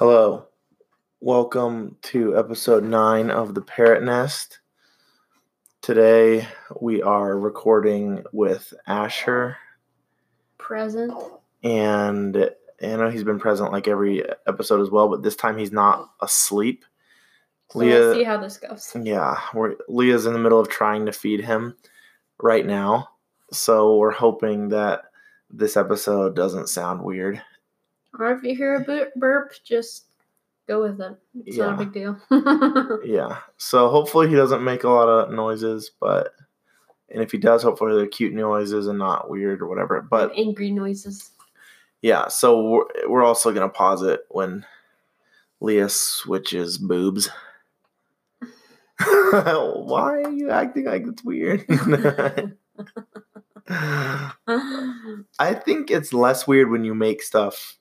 Hello. Welcome to episode 9 of The Parrot Nest. Today we are recording with Asher Present. and I know he's been present like every episode as well, but this time he's not asleep. So let's see how this goes. Yeah, we're, Leah's in the middle of trying to feed him right now. So we're hoping that this episode doesn't sound weird. Or if you hear a burp, just go with it. It's not a big deal. Yeah. So hopefully he doesn't make a lot of noises, but and if he does, hopefully they're cute noises and not weird or whatever. But Angry noises. yeah, so we're, we're also gonna pause it when Leah switches boobs. Why are you acting like it's weird? I think it's less weird when you make stuff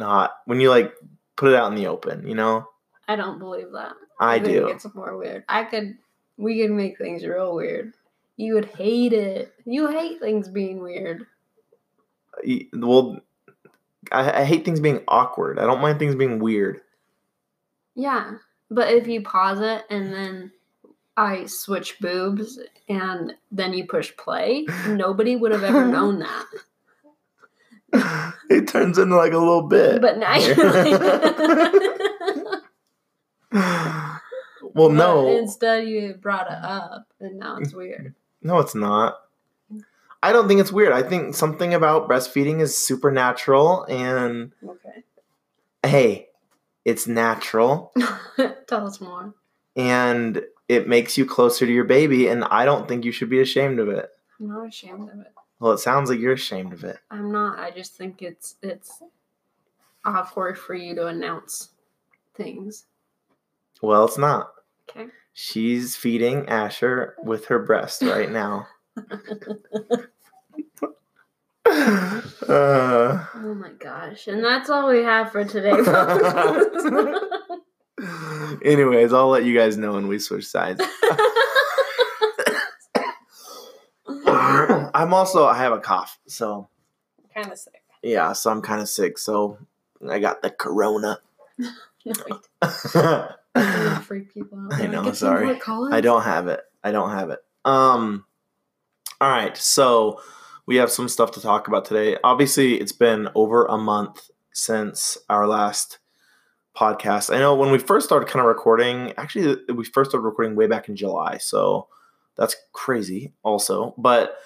not when you like put it out in the open, you know? I don't believe that. I think do. It's more weird. I could. We could make things real weird. You would hate it. You hate things being weird. Well, I, I hate things being awkward. I don't mind things being weird. Yeah, but if you pause it and then I switch boobs and then you push play, nobody would have ever known that. it turns into like a little bit. But now you're like, well, But no, Instead, you brought it up, and now it's weird. no, it's not. I don't think it's weird. I think something about breastfeeding is supernatural, and Okay. hey, it's natural, Tell us more. and it makes you closer to your baby. And I don't think you should be ashamed of it. I'm not ashamed of it. Well, it sounds like you're ashamed of it. I'm not. I just think it's it's awkward for you to announce things. Well, it's not. Okay. She's feeding Asher with her breast right now. uh, Oh my gosh! And that's all we have for today. anyways, I'll let you guys know when we switch sides. I'm also I have a cough, so kind of sick. yeah, so I'm kind of sick. So I got the corona. No, I I'm gonna freak people out. I know, "Get sorry. more Collins?" don't have it. I don't have it. Um. All right, so we have some stuff to talk about today. Obviously, it's been over a month since our last podcast. I know when we first started kind of recording, actually, we first started recording way back in July. So that's crazy, also. But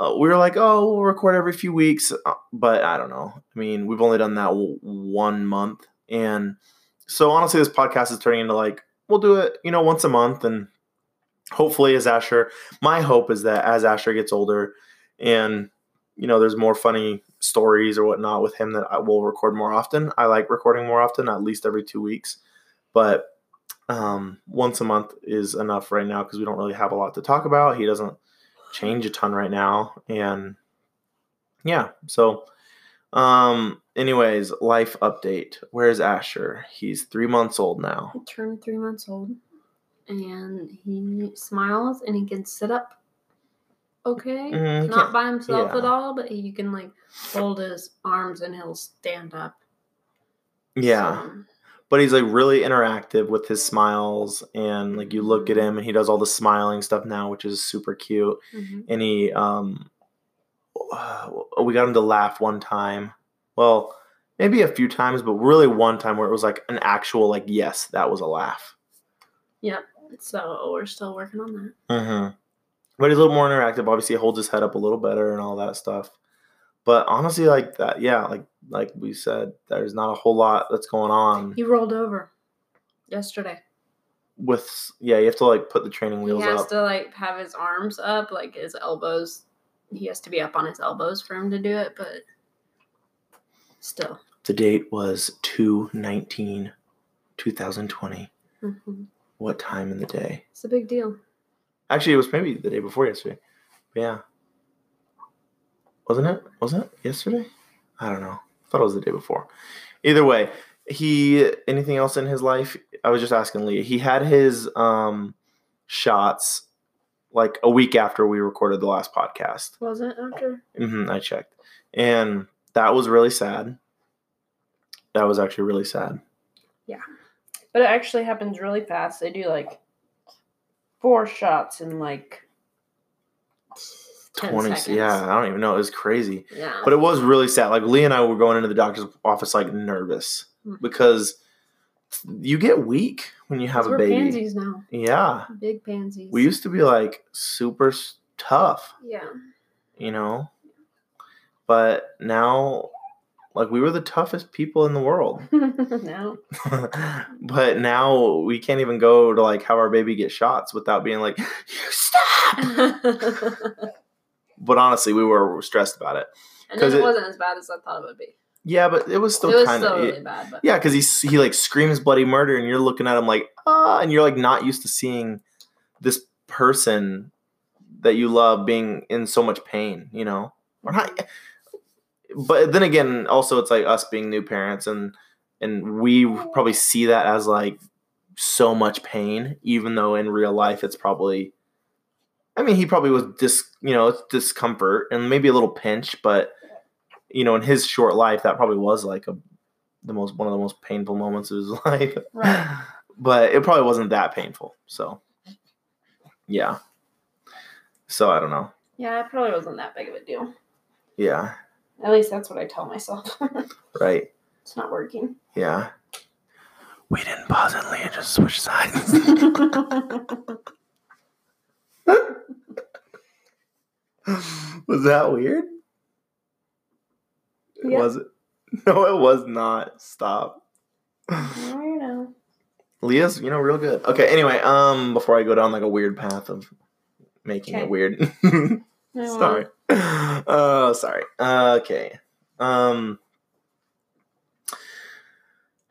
uh, we were like, oh, we'll record every few weeks. Uh, But I don't know. I mean, we've only done that w- one month. And so honestly, this podcast is turning into like, we'll do it, you know, once a month. And hopefully, as Asher, my hope is that as Asher gets older and, you know, there's more funny stories or whatnot with him that I will record more often. I like recording more often, at least every two weeks. But um, once a month is enough right now because we don't really have a lot to talk about. He doesn't change a ton right now. And yeah, so um anyways, life update. Where's Asher? He's three months old now. He turned three months old, and he smiles and he can sit up. Okay, Mm, not by himself at all, but he can like hold his arms and he'll stand up. Yeah. So, But he's like really interactive with his smiles and like you look at him and he does all the smiling stuff now, which is super cute. mhm. and he um we got him to laugh one time well maybe a few times but really one time where it was like an actual like yes that was a laugh Yep. So we're still working on that. mm-hmm. but he's a little more interactive obviously he holds his head up a little better and all that stuff but honestly like that yeah like like we said there's not a whole lot that's going on He rolled over yesterday. with yeah you have to like put the training wheels. He has up to like have his arms up, like his elbows. He has to be up on his elbows for him to do it, but still. the date was 2 19 2020 Mhm. what time in the day It's a big deal. Actually, it was maybe the day before yesterday. But yeah. Wasn't it? Wasn't it yesterday? I don't know. I thought it was the day before. Either way, he anything else in his life? I was just asking Leah. He had his um shots like a week after we recorded the last podcast. Was it after? hmm I checked, and that was really sad. that was actually really sad. Yeah. But it actually happens really fast. They do like four shots in like 10 Twenty, seconds. yeah, I don't even know. It was crazy, Yeah. but it was really sad. Like Lee and I were going into the doctor's office like nervous Mhm. because you get weak when you have a baby. pansies now. Yeah, Big pansies. we used to be like super tough, Yeah. you know, but now, like we were the toughest people in the world. no. but now we can't even go to like have our baby get shots without being like, you stop. but honestly, we were stressed about it. and it, it- wasn't as bad as I thought it would be. Yeah, but it was still kind of really bad, but yeah, because he he like screams bloody murder, and you're looking at him like ah, and you're like not used to seeing this person that you love being in so much pain, you know, or not. But then again, also it's like us being new parents, and and we probably see that as like so much pain, even though in real life it's probably. I mean, he probably was dis, you know, it's discomfort and maybe a little pinch, but you know, in his short life, that probably was like a the most one of the most painful moments of his life. Right. But it probably wasn't that painful. So, yeah. So I don't know. yeah, it probably wasn't that big of a deal. Yeah. At least that's what I tell myself. Right. it's not working. Yeah. We didn't pause and Leah. Just switch sides. was that weird? Yeah. Was it? No, it was not. Stop. I don't know. Leah's, you know, real good. Okay, anyway, um, before I go down like a weird path of making Okay. it weird. Sorry. Oh, sorry. Okay. Um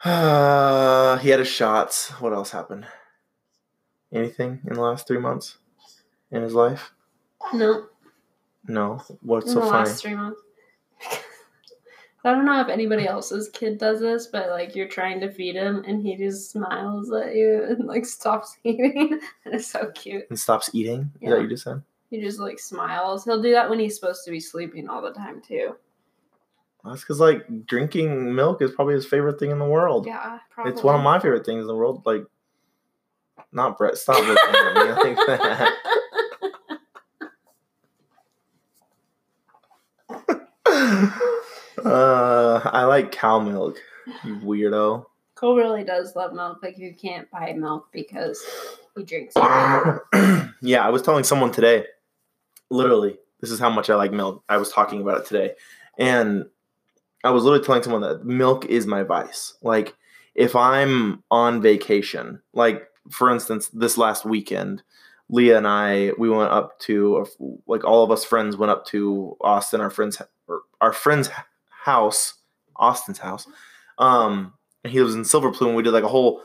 uh, he had his shots. What else happened? Anything in the last three months in his life? No, No. What's in so the funny? last three months. I don't know if anybody else's kid does this, but like you're trying to feed him and he just smiles at you and like stops eating. it's so cute. And stops eating? Is that what you just said? He just like smiles. He'll do that when he's supposed to be sleeping all the time too. That's because like drinking milk is probably his favorite thing in the world. Yeah, probably. It's one of my favorite things in the world. Like, not Brett. Stop looking at me. I think that. Uh, I like cow milk. You weirdo. Cole really does love milk. Like you can't buy milk because he drinks it. yeah, I was telling someone today. Literally, this is how much I like milk. I was talking about it today, and I was literally telling someone that milk is my vice. Like, if I'm on vacation, like for instance, this last weekend, Leah and I we went up to like all of us friends went up to Austin, our friends or our friend's house, Austin's house. Um, and he lives in Silver Plume. We did like a whole,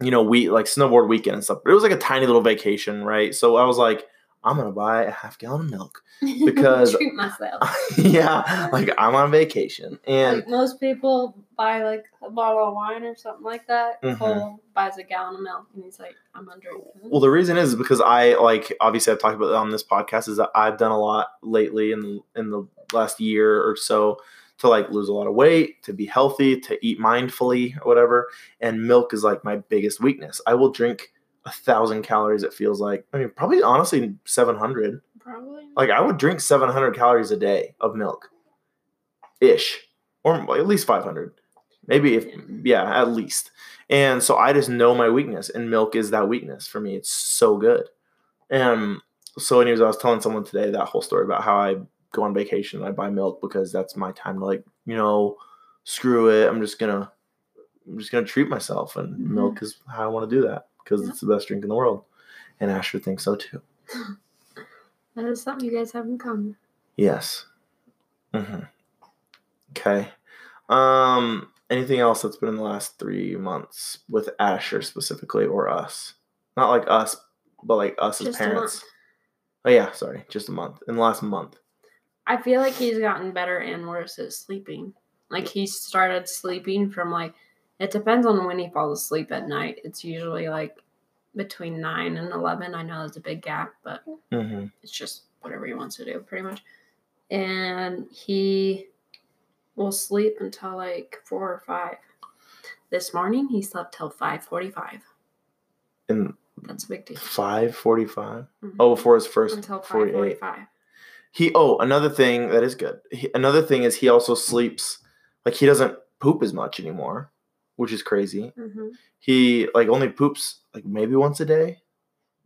you know, we like snowboard weekend and stuff. But it was like a tiny little vacation, right? So I was like, I'm gonna buy a half gallon of milk Because- treat myself. yeah, like I'm on vacation, and like most people buy like a bottle of wine or something like that. Mhm. Cole buys a gallon of milk and he's like, I'm gonna drink. Well, the reason is because I like obviously I've talked about it on this podcast is that I've done a lot lately in the, in the last year or so to like lose a lot of weight, to be healthy, to eat mindfully or whatever. And milk is like my biggest weakness. I will drink a thousand calories. It feels like I mean probably honestly seven hundred. Probably. Like I would drink seven hundred calories a day of milk, ish, or at least five hundred. Maybe if yeah, at least. And so I just know my weakness, and milk is that weakness for me. It's so good. And so, anyways, I was telling someone today that whole story about how I go on vacation and I buy milk because that's my time to like, you know, screw it. I'm just gonna, I'm just gonna treat myself, and Mhm. milk is how I want to do that because Yeah. it's the best drink in the world. And Asher thinks so too. that is something you guys have in common. Yes. hmm Okay. Um. Anything else that's been in the last three months with Asher specifically, or us? Not like us, but like us as Just a parents. Oh yeah, sorry, just a month. In the last month. I feel like he's gotten better and worse at sleeping. Like he started sleeping from like it depends on when he falls asleep at night. It's usually like between nine and eleven. I know that's a big gap, but Mm-hmm. it's just whatever he wants to do, pretty much. And he will sleep until like four or five. This morning he slept till five forty-five. And That's a big deal. five forty-five. Mhm. Oh, before his first until five forty-eight. forty-five. He oh another thing that is good. He, another thing is he also sleeps like he doesn't poop as much anymore, which is crazy. Mm-hmm. He like only poops like maybe once a day,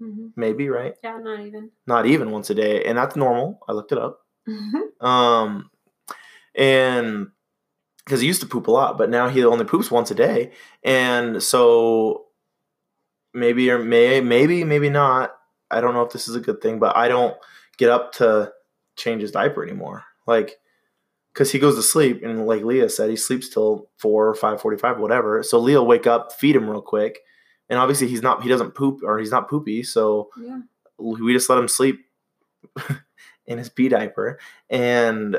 Mm-hmm. maybe right? Yeah, not even. Not even once a day, and that's normal. I looked it up. Mm-hmm. Um, and because he used to poop a lot, but now he only poops once a day, and so maybe or may maybe maybe not. I don't know if this is a good thing, but I don't get up to change his diaper anymore. Like, because he goes to sleep, and like Leah said, he sleeps till four or five forty-five, whatever. So Leah will wake up, feed him real quick, and obviously he's not he doesn't poop or he's not poopy, so Yeah. we just let him sleep in his pee diaper, and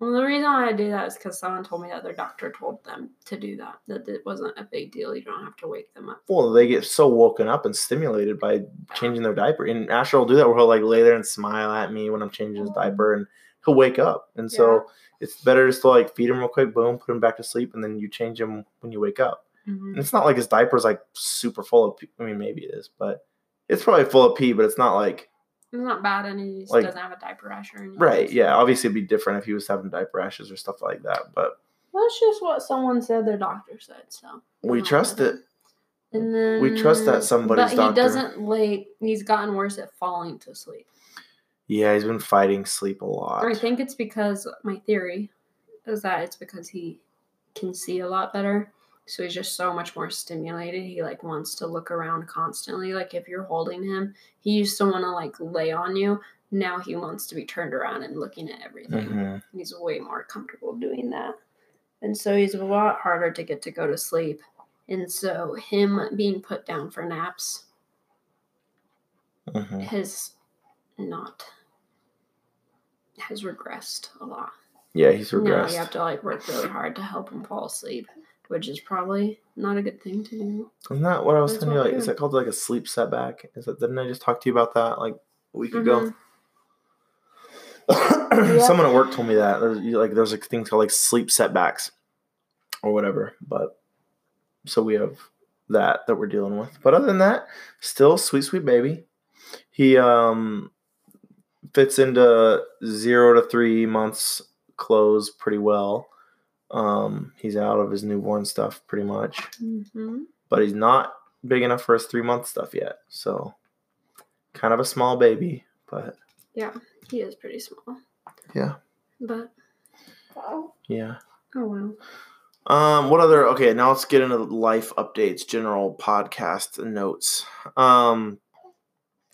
Well, the reason why I do that is because someone told me that their doctor told them to do that. That it wasn't a big deal. You don't have to wake them up. well, they get so woken up and stimulated by changing their diaper. And Asher will do that where he'll like lay there and smile at me when I'm changing his diaper, and he'll wake up. And so it's better just to like feed him real quick, boom, put him back to sleep, and then you change him when you wake up. Mhm. And it's not like his diaper's like super full of. Pee. I mean, maybe it is, but it's probably full of pee. But it's not like It's not bad, and he just Like- doesn't have a diaper rash or anything. right. Yeah, obviously it'd be different if he was having diaper rashes or stuff like that. But That's just what someone said. Their doctor said so. we Oh, trust okay. it. And then We trust that somebody's but he doctor. doesn't like. He's gotten worse at falling to sleep. Yeah, he's been fighting sleep a lot. I think it's because my theory is that it's because he can see a lot better. So he's just so much more stimulated. He like wants to look around constantly. Like if you're holding him, he used to want to like lay on you. Now he wants to be turned around and looking at everything. Mhm. He's way more comfortable doing that. And so he's a lot harder to get to go to sleep. And so him being put down for naps Mhm. has not has regressed a lot. Yeah, he's regressed. Now regressed. you have to like work really hard to help him fall asleep, which is probably not a good thing to do. Isn't that what I was That's telling you? Like, is that called like a sleep setback? Is that didn't I just talk to you about that like a week ago? Mm-hmm. Someone at work told me that there's like there's like things called like sleep setbacks or whatever. But so we have that that we're dealing with. But other than that, still sweet sweet baby. He um fits into zero to three months clothes pretty well. Um, he's out of his newborn stuff pretty much hmm but he's not big enough for his three month stuff yet. So, kind of a small baby, but Yeah, he is pretty small. Yeah. But yeah. oh well. Um, what other? Okay, now let's get into life updates, general podcast notes. Um,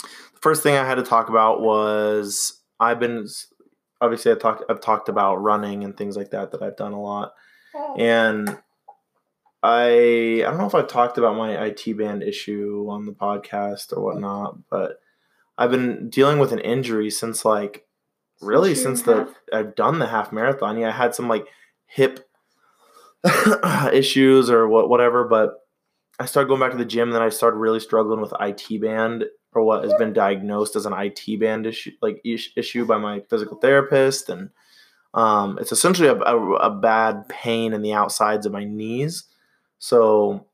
the first thing I had to talk about was I've been obviously I talked I've talked about running and things like that that I've done a lot, and I I don't know if I've talked about my IT band issue on the podcast or whatnot, but I've been dealing with an injury since like really Since the half- I've done the half marathon. Yeah, I had some like hip issues or what whatever, but I started going back to the gym and then I started really struggling with IT band or what has been diagnosed as an IT band issue like issue by my physical therapist and um, it's essentially a, a, a bad pain in the outsides of my knees. So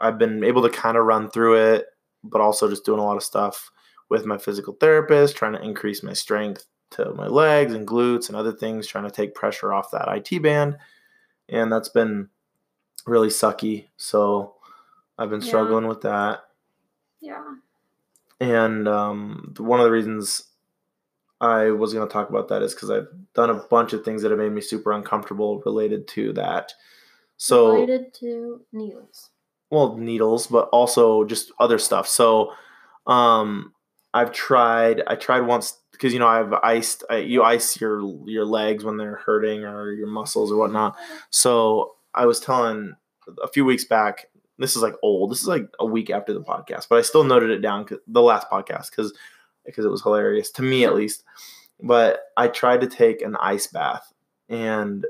I've been able to kind of run through it, but also just doing a lot of stuff with my physical therapist, trying to increase my strength to my legs and glutes and other things, trying to take pressure off that IT band. And that's been really sucky. So I've been Yeah. struggling with that. Yeah. And um, one of the reasons I was going to talk about that is because I've done a bunch of things that have made me super uncomfortable related to that. So, related to needles. well, needles, but also just other stuff. So, um, I've tried. I tried once because you know I've iced. I, you ice your your legs when they're hurting or your muscles or whatnot. So I was telling a few weeks back. This is like old. This is like a week after the podcast, but I still noted it down the last podcast because because it was hilarious to me at least. But I tried to take an ice bath and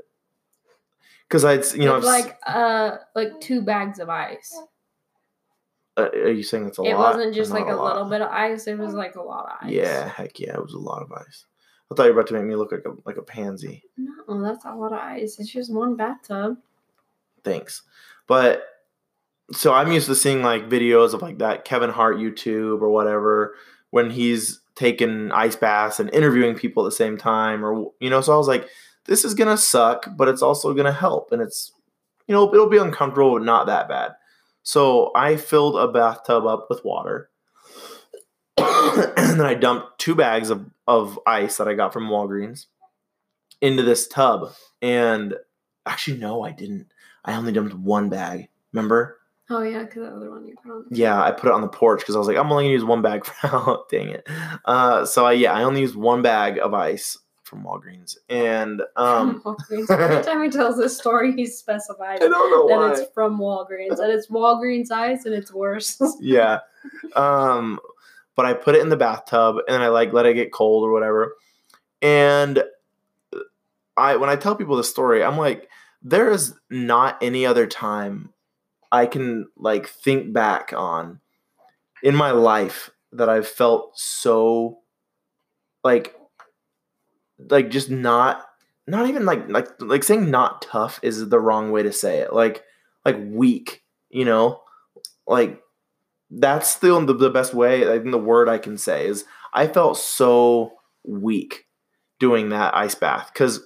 because I'd you know I've like uh like two bags of ice. uh, are you saying it's a it lot? It wasn't just like a, lot? little bit of ice. It was like a lot of ice. Yeah, heck yeah, it was a lot of ice. I thought you were about to make me look like a like a pansy. No, that's a lot of ice. It's just one bathtub. Thanks. But so I'm used to seeing like videos of like that Kevin Hart YouTube or whatever when he's taking ice baths and interviewing people at the same time or you know so I was like this is going to suck but it's also going to help and it's you know it'll be uncomfortable but not that bad. So I filled a bathtub up with water. and then I dumped two bags of, of ice that I got from Walgreens into this tub. And actually, no, I didn't. I only dumped one bag. Remember? Oh yeah, because the other one you put on. Yeah, I put it on the porch because I was like, I'm only gonna use one bag for now. Dang it. Uh, so I, yeah, I only used one bag of ice from Walgreens, and um, Walgreens. Every time he tells this story, he's specified I don't know that why. it's from Walgreens and it's Walgreens ice and it's worse. yeah. Um, but I put it in the bathtub and then I like let it get cold or whatever. And I when I tell people this story, I'm like, there is not any other time I can like think back on in my life that I've felt so like like just not not even like like like saying not tough is the wrong way to say it. Like like weak, you know? Like that's the, the the best way I think the word I can say is I felt so weak doing that ice bath cuz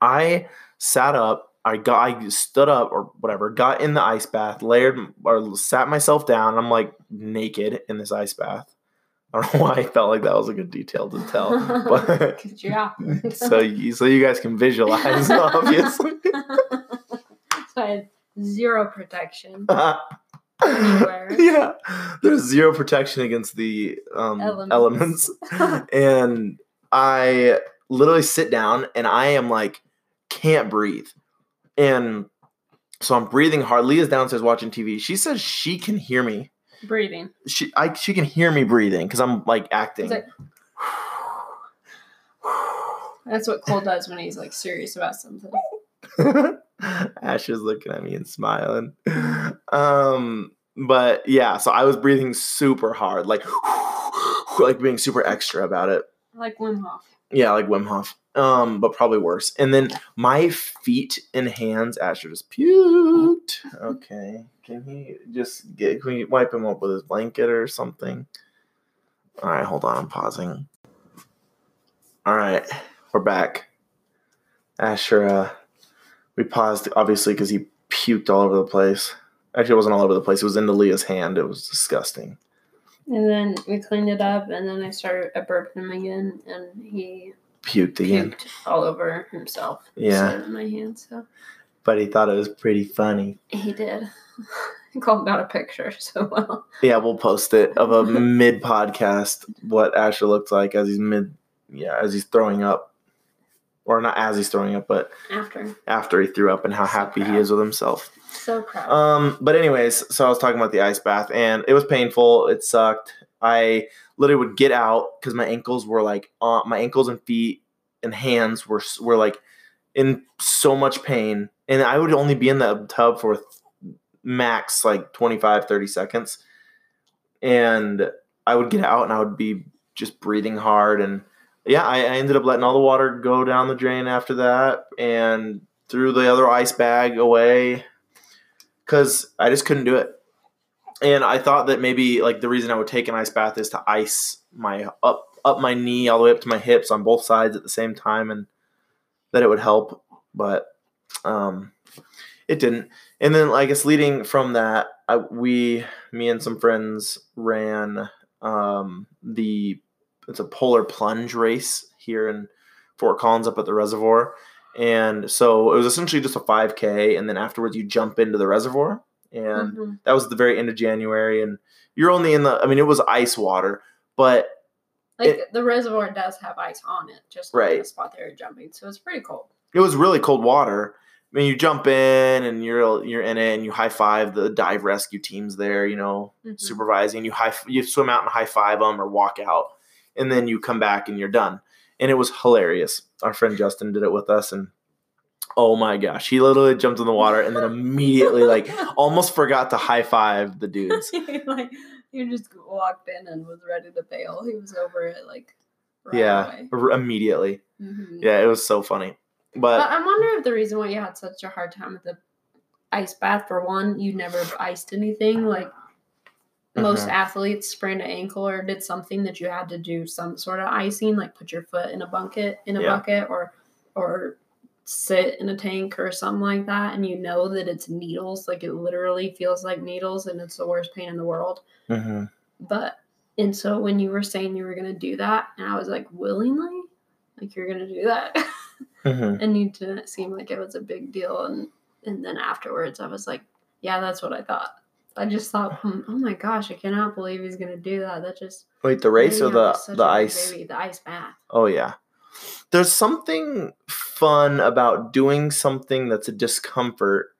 I sat up, I got I stood up or whatever, got in the ice bath, layered or sat myself down, I'm like naked in this ice bath. I don't know why I felt like that was a good detail to tell, but yeah. so you, so you guys can visualize obviously. so I had zero protection. Anywhere. yeah, there's zero protection against the um, elements. Elements. and I literally sit down and I am like can't breathe, and so I'm breathing hard. Leah's downstairs watching TV. She says she can hear me. Breathing. She I she can hear me breathing because I'm like acting. Like that's what Cole does when he's like serious about something. Ash is looking at me and smiling. Um, but yeah, so I was breathing super hard, like like being super extra about it. Like Wim Hof. Yeah, like Wim Hof. Um, but probably worse. And then my feet and hands, Asher just puked. Okay. Can he just get can we wipe him up with his blanket or something? Alright, hold on, I'm pausing. Alright, we're back. Asher, uh we paused obviously because he puked all over the place. Actually, it wasn't all over the place. It was into Leah's hand. It was disgusting. And then we cleaned it up, and then I started I burped him again, and he Puked again. puked all over himself. Yeah. of my hand. So But he thought it was pretty funny. he did. Cole got a picture so well. Yeah, we'll post it of a mid podcast what Asher looked like as he's mid yeah, as he's throwing up. Or not as he's throwing up, but After, after he threw up and how So happy he is with himself. so proud. Um, but anyways, so I was talking about the ice bath and it was painful. It sucked. I literally would get out because my ankles were like on my ankles and feet and hands were were like in so much pain, and I would only be in the tub for max like 25 30 seconds and i would get out and i would be just breathing hard and yeah I, I ended up letting all the water go down the drain after that and threw the other ice bag away because i just couldn't do it. And i thought that maybe like the reason i would take an ice bath is to ice my up up my knee all the way up to my hips on both sides at the same time and that it would help but um it didn't. And then I guess leading from that, I, we, me and some friends ran um, the it's a polar plunge race here in Fort Collins up at the reservoir, and so it was essentially just a 5K, and then afterwards you jump into the reservoir, and Mhm. that was the very end of January, and you're only in the I mean it was ice water, but Like the reservoir does have ice on it, just like Right. the spot they were jumping, so it's pretty cold. it was really cold water. I mean, you jump in and you're you're in it, and you high five the dive rescue teams there. You know, Mhm. supervising. You high you swim out and high five them or walk out, and then you come back and you're done. And it was hilarious. Our friend Justin did it with us, and oh my gosh, he literally jumped in the water and then immediately like almost forgot to high five the dudes. like he just walked in and was ready to bail. He was over it like right yeah, away. immediately. Mhm. Yeah, it was so funny. But But I wonder if the reason why you had such a hard time with the ice bath, for one, you never iced anything. Like most Mhm. athletes sprained an ankle or did something that you had to do some sort of icing, like put your foot in a bucket in a Yeah. bucket or or sit in a tank or something like that, and you know that it's needles, like it literally feels like needles, and it's the worst pain in the world. Mhm. But and so when you were saying you were gonna do that, and I was like, willingly, like you're gonna do that. Mhm. and you didn't seem like it was a big deal and and then afterwards i was like yeah that's what i thought i just thought hmm, oh my gosh i cannot believe he's gonna do that that just wait, the race or the the ice? baby, the ice bath Oh yeah. There's something fun about doing something that's a discomfort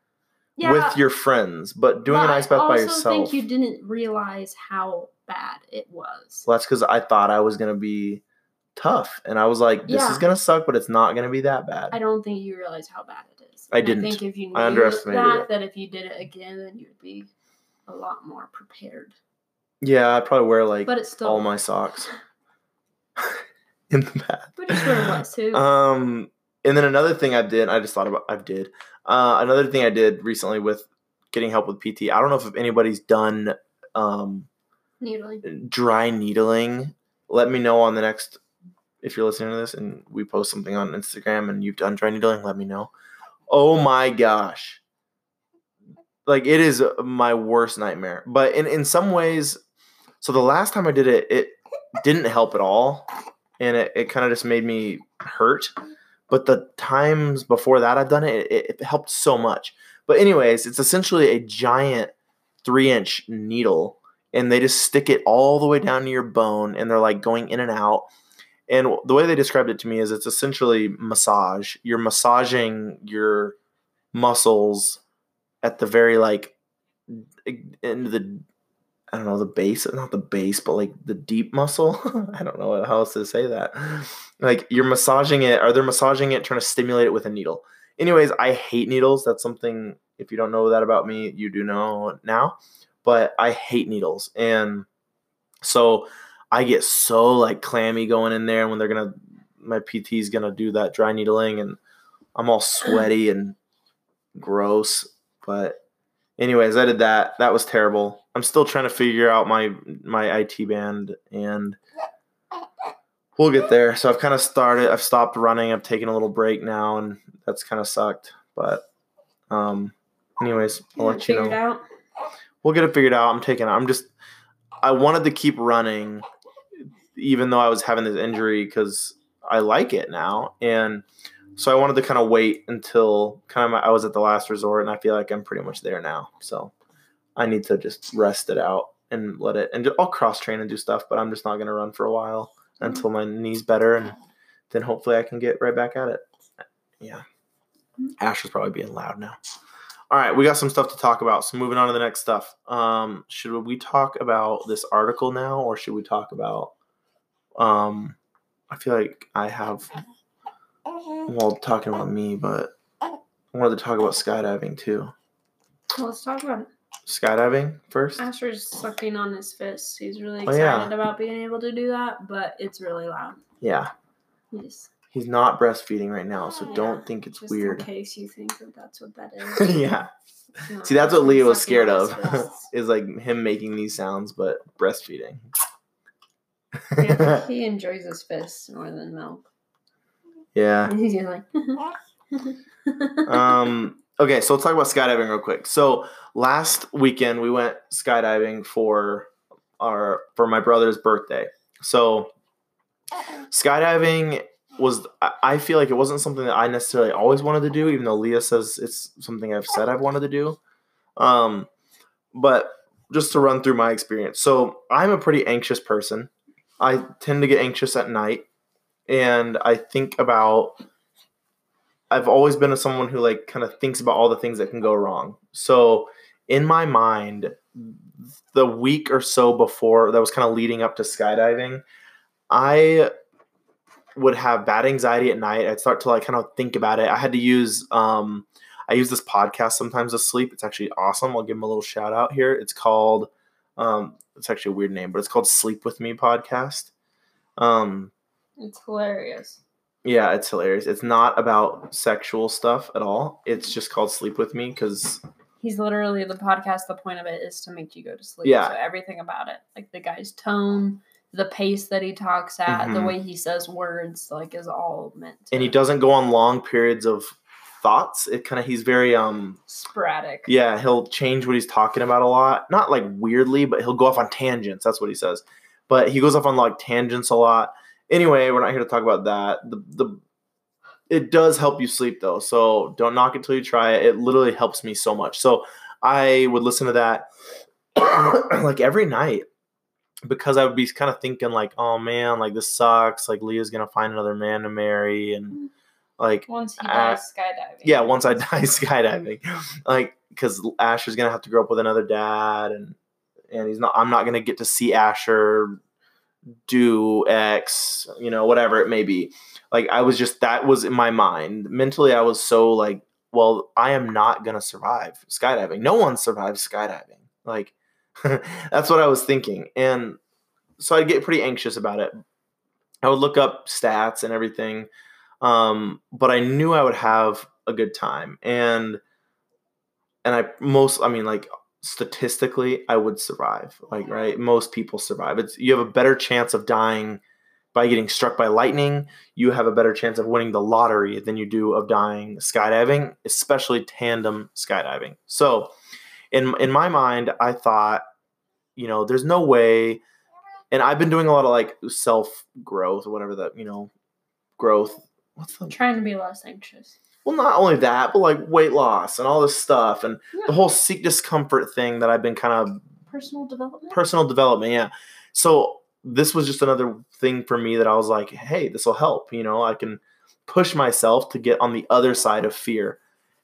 yeah with your friends, but doing but an ice bath by yourself. I also yourself. think you didn't realize how bad it was Well, that's because I thought I was gonna be tough, and I was like, "This is gonna suck, but it's not gonna be that bad." i don't think you realize how bad it is I didn't. i think if you knew I underestimated that it. that if you did it again then you'd be a lot more prepared yeah, I probably wear like but it's still all my socks in the bath. but just wear a wetsuit Um, and then another thing I did, I just thought about, I did. Uh, another thing I did recently with getting help with PT. I don't know if anybody's done um needling dry needling. Let me know on the next if you're listening to this and we post something on Instagram and you've done dry needling. Let me know. Oh my gosh, like it is my worst nightmare. But in in some ways, so the last time I did it, it didn't help at all, and it, it kind of just made me hurt. But the times before that I've done it, it, it helped so much. But anyways, it's essentially a giant three inch needle, and they just stick it all the way down to your bone, and they're like going in and out. And the way they described it to me is it's essentially massage. You're massaging your muscles at the very like into the I don't know the base, not the base, but like the deep muscle. I don't know how else to say that. Like you're massaging it, or they're massaging it, trying to stimulate it with a needle. Anyways, I hate needles. That's something if you don't know that about me, you do know now. But I hate needles, and so I get so like clammy going in there And when they're gonna my PT's gonna do that dry needling, and I'm all sweaty and gross. But anyways, I did that. That was terrible. I'm still trying to figure out my my IT band and we'll get there. So I've kind of started I've stopped running. I've taken a little break now and that's kind of sucked. But um anyways, I'll let you know. out We'll get it figured out. I'm taking I'm just I wanted to keep running even though I was having this injury cuz I like it now and so I wanted to kind of wait until kind of I was at the last resort and I feel like I'm pretty much there now. So I need to just rest it out and let it and I'll cross train and do stuff, but I'm just not going to run for a while until my knee's better and then hopefully I can get right back at it. Yeah. Ash is probably being loud now. All right, we got some stuff to talk about. So moving on to the next stuff. Um, should we talk about this article now, or should we talk about? Um, I feel like I have. Well, talking about me, but I wanted to talk about skydiving too. Well, let's talk about. Skydiving first. Asher's sucking on his fist. He's really Oh, excited yeah. about being able to do that, but it's really loud. Yeah, Yes. he's not breastfeeding right now, so oh, Yeah, don't think it's Just weird. in case you think that that's what that is. yeah. No, See, that's what he's Leah was scared of. is like him making these sounds, but breastfeeding. Yeah, he enjoys his fists more than milk. Yeah. He's like, um okay so let's talk about skydiving real quick. So last weekend we went skydiving for our for my brother's birthday. So skydiving was i feel like it wasn't something that i necessarily always wanted to do even though leah says it's something i've said i've wanted to do. Um but just to run through my experience. So i'm a pretty anxious person. I tend to get anxious at night and i think about I've always been someone who like kind of thinks about all the things that can go wrong. So in my mind, the week or so before that was kind of leading up to skydiving, I would have bad anxiety at night. I'd start to like kind of think about it. I had to use um I use this podcast sometimes to sleep. It's actually awesome. I'll give them a little shout out here. It's called um it's actually a weird name, but it's called Sleep With Me podcast. Um It's hilarious. Yeah, it's hilarious. It's not about sexual stuff at all. It's just called Sleep With Me because He's literally the podcast. The point of it is to make you go to sleep. Yeah. So everything about it, like the guy's tone, the pace that he talks at, the Mhm. way he says words, like is all meant. To and he doesn't go on long periods of thoughts. It kind of he's very um sporadic. yeah, he'll change what he's talking about a lot. Not like weirdly, but he'll go off on tangents. That's what he says. But he goes off on like tangents a lot. Anyway, we're not here to talk about that. The the it does help you sleep though. So don't knock it till you try it. It literally helps me so much. So I would listen to that like every night because I would be kind of thinking like, oh man, like this sucks. Like Leah's gonna find another man to marry and like Once he Uh, dies skydiving. yeah, once I die skydiving, like because Asher's gonna have to grow up with another dad, and and he's not. I'm not gonna get to see Asher do X, you know, whatever it may be. Like I was just that was in my mind mentally. I was so like, well, I am not gonna survive skydiving. No one survives skydiving. Like that's what I was thinking, and so I'd get pretty anxious about it. I would look up stats and everything um, but I knew I would have a good time, and and I most I mean like statistically I would survive. Like right, most people survive. It's you have a better chance of dying by getting struck by lightning. You have a better chance of winning the lottery than you do of dying skydiving, especially tandem skydiving. So, in in my mind, I thought, you know, there's no way. And I've been doing a lot of like self growth or whatever that you know, growth what's the Trying to be less anxious. Well not only that but like weight loss and all this stuff and the whole seek discomfort thing that i've been kind of Personal development. personal development yeah. So this was just another thing for me that i was like hey this will help you know? I can push myself to get on the other side of fear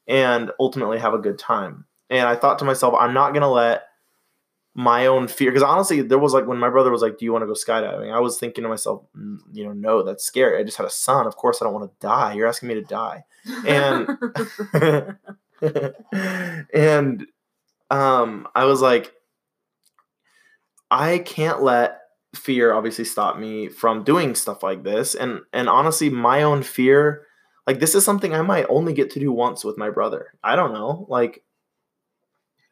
and ultimately have a good time. And i thought to myself i'm not going to let my own fear because honestly there was like when my brother was like do you want to go skydiving? I was thinking to myself "Mm, you know no that's scary. I just had a son. Of course i don't want to die. You're asking me to die. And and um i was like i can't let fear obviously stop me from doing stuff like this. And and honestly my own fear like this is something i might only get to do once with my brother. I don't know like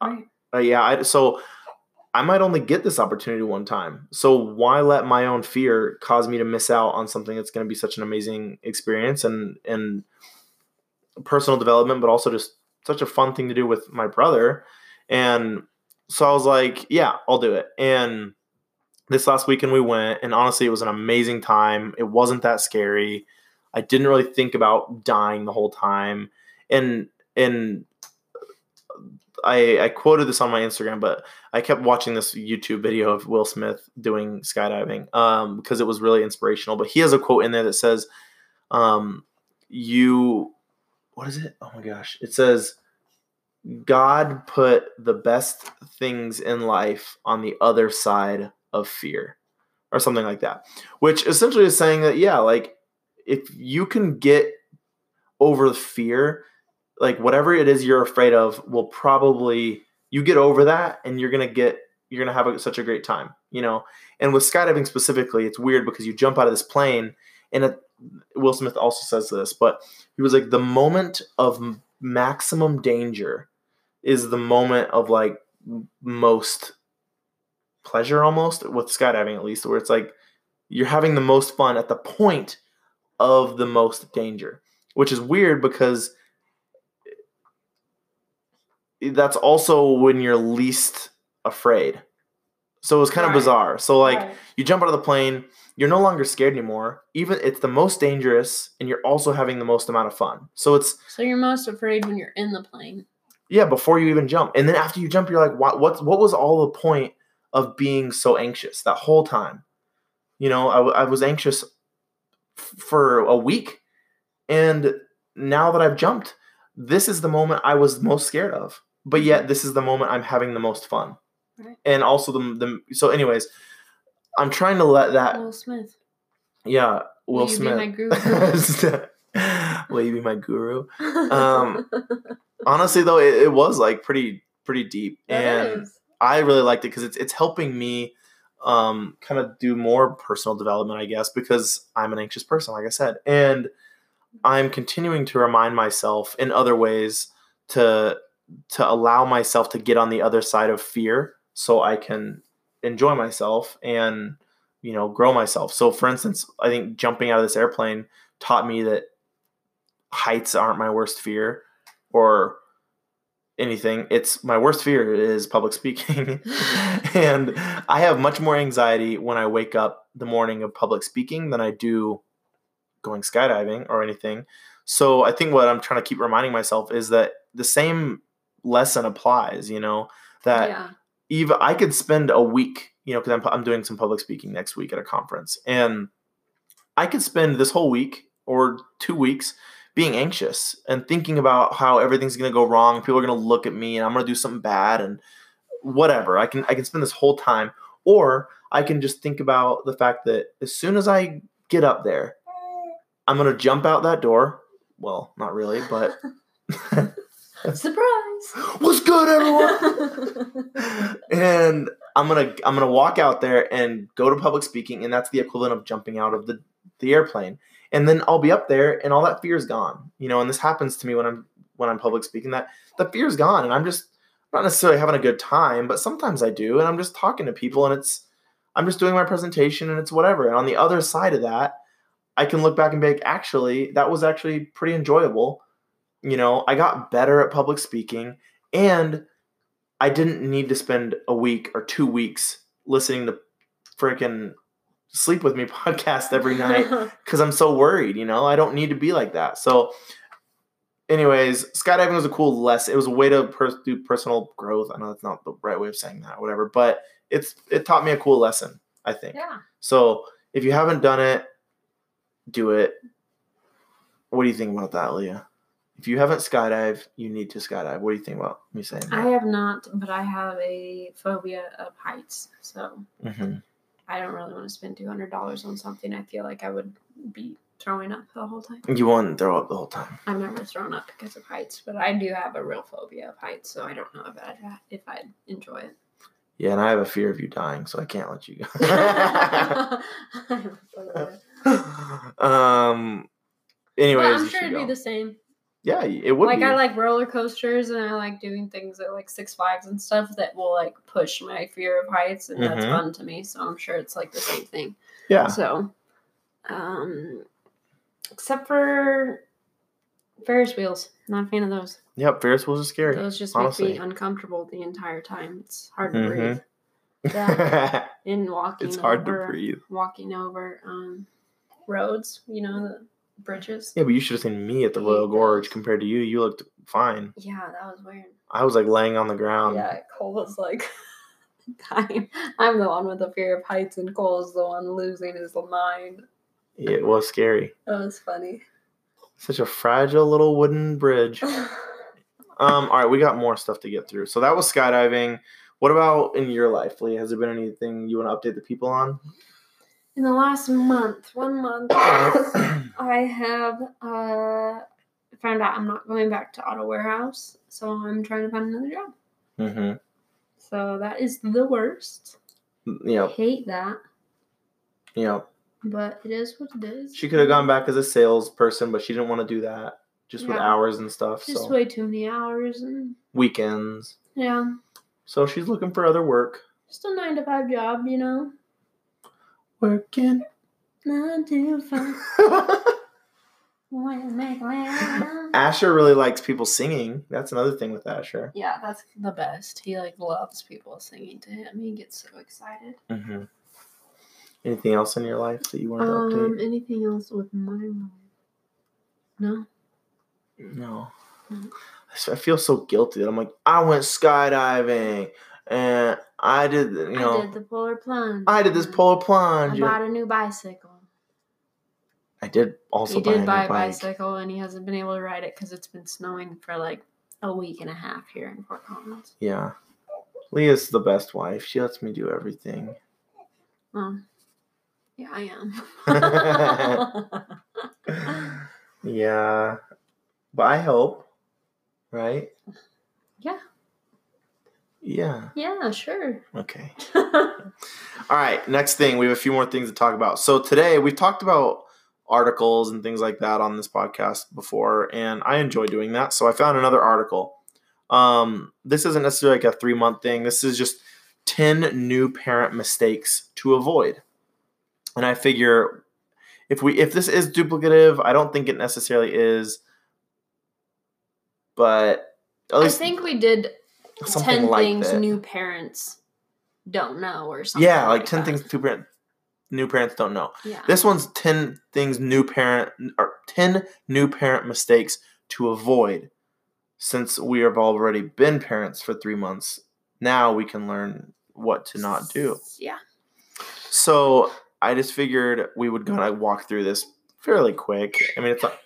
Right. uh, yeah I, so i might only get this opportunity one time. So why let my own fear cause me to miss out on something that's going to be such an amazing experience and and personal development but also just such a fun thing to do with my brother? And so i was like yeah i'll do it. And this last weekend we went and honestly it was an amazing time. It wasn't that scary. I didn't really think about dying the whole time. And and I, I quoted this on my Instagram, but I kept watching this YouTube video of Will Smith doing skydiving um, because it was really inspirational. But he has a quote in there that says, um, "You, what is it? Oh my gosh! It says, God put the best things in life on the other side of fear, or something like that." Which essentially is saying that yeah, like if you can get over the fear like whatever it is you're afraid of will probably you get over that and you're gonna get you're gonna have a, such a great time you know? And with skydiving specifically it's weird because you jump out of this plane and it, will smith also says this but he was like the moment of maximum danger is the moment of like most pleasure almost with skydiving at least where it's like you're having the most fun at the point of the most danger which is weird because that's also when you're least afraid. So it was kind of bizarre. So like Right. you jump out of the plane, you're no longer scared anymore. Even it's the most dangerous and you're also having the most amount of fun. So it's So you're most afraid when you're in the plane. yeah, before you even jump. And then after you jump, you're like, what what what was all the point of being so anxious that whole time? You know, I, I was anxious f- for a week. And now that I've jumped, this is the moment I was most scared of. But yet this is the moment I'm having the most fun. Right. And also the, the so anyways, I'm trying to let that Will Smith. yeah, Will Will you be Smith. my guru? Will you be my guru? Um, Honestly though, it, it was like pretty pretty deep. That and is. I really liked it because it's it's helping me um, kind of do more personal development, I guess, because I'm an anxious person, like I said, and I'm continuing to remind myself in other ways to to allow myself to get on the other side of fear so I can enjoy myself and you know grow myself. So for instance, I think jumping out of this airplane taught me that heights aren't my worst fear or anything. It's my worst fear is public speaking. and I have much more anxiety when I wake up the morning of public speaking than I do going skydiving or anything. So I think what I'm trying to keep reminding myself is that the same lesson applies, you know, that yeah. even I could spend a week, you know, because I'm, I'm doing some public speaking next week at a conference, and I could spend this whole week or two weeks being anxious and thinking about how everything's going to go wrong. People are going to look at me, and I'm going to do something bad, and whatever. I can I can spend this whole time, or I can just think about the fact that as soon as I get up there, I'm going to jump out that door. Well, not really, but. Surprise! What's good, everyone? and I'm gonna I'm gonna walk out there and go to public speaking, and that's the equivalent of jumping out of the the airplane. And then I'll be up there, and all that fear is gone. You know, and this happens to me when I'm when I'm public speaking. That the fear is gone, and I'm just not necessarily having a good time, but sometimes I do, and I'm just talking to people, and it's I'm just doing my presentation, and it's whatever. And on the other side of that, I can look back and be like, actually, that was actually pretty enjoyable you know, I got better at public speaking and I didn't need to spend a week or two weeks listening to freaking sleep with me podcast every night because I'm so worried, you know, I don't need to be like that. So, anyways, skydiving was a cool lesson. It was a way to per- do personal growth. I know that's not the right way of saying that, whatever, but it's it taught me a cool lesson, I think. yeah. So, if you haven't done it, do it. What do you think about that, Leah? If you haven't skydived, you need to skydive. What do you think about me saying I have not, but I have a phobia of heights, so hmm I don't really want to spend two hundred dollars on something. I feel like I would be throwing up the whole time. You won't throw up the whole time. I've never thrown up because of heights, but I do have a real phobia of heights, so I don't know if I'd if I'd enjoy it. Yeah, and I have a fear of you dying, so I can't let you I have a phobia. go. um. Anyways, Well, I'm sure it'd be the same. Yeah, it would like be. I like roller coasters and I like doing things at like Six Flags and stuff that will like push my fear of heights and that's Mhm. fun to me. So I'm sure it's like the same thing. yeah. So, um, except for Ferris wheels, not a fan of those. Yep. Ferris wheels are scary. Those just honestly. make me uncomfortable the entire time. It's hard to Mhm. breathe. Yeah. In walking, it's hard over, to breathe. Walking over um, roads, you know, the bridges. Yeah, but you should have seen me at the Royal Gorge compared to you. You looked fine. Yeah, that was weird. I was like laying on the ground. yeah, Cole was like, dying. I'm the one with the fear of heights, and Cole's the one losing his mind. It was scary. That was funny. Such a fragile little wooden bridge. Um, all right, we got more stuff to get through. So that was skydiving. What about in your life, Lee? Has there been anything you want to update the people on? In the last month, one month, I have uh, found out I'm not going back to Auto Warehouse, so I'm trying to find another job. mm-hmm. So that is the worst. Yep. Hate that, Yep. but it is what it is. She could have gone back as a salesperson, but she didn't want to do that. Just with hours and stuff. Just so way too many hours, and weekends. yeah, So she's looking for other work. just a nine to five job, you know. Working. Nine to five. Wanna make love. Asher really likes people singing. That's another thing with Asher. Yeah, that's the best. He like loves people singing to him. He gets so excited. Mm-hmm. Anything else in your life that you wanted to Um, update? anything else with my life? No. No. Mhm. I s- I feel so guilty that I'm like, I went skydiving and I did, you know, I did the polar plunge. I did this polar plunge. I bought a new bicycle. I did also he buy a did new buy a bike. bicycle, and he hasn't been able to ride it because it's been snowing for like a week and a half here in Fort Collins. Yeah. Leah's the best wife. She lets me do everything. Um, yeah, I am. yeah. But I help, right? Yeah. Yeah. Yeah, sure. Okay. All right. Next thing, we have a few more things to talk about. So today we've talked about articles and things like that on this podcast before, and I enjoy doing that. So I found another article. Um, this isn't necessarily like a three month thing. This is just ten new parent mistakes to avoid. And I figure if we if this is duplicative, I don't think it necessarily is, but at I think we did something 10 like things that. new parents don't know or something. yeah, like ten that. things two parent new parents don't know. Yeah. This one's 10 things new parent or 10 new parent mistakes to avoid. Since we have already been parents for 3 months, now we can learn what to not do. Yeah. So, I just figured we would kind of walk through this fairly quick. I mean, it's not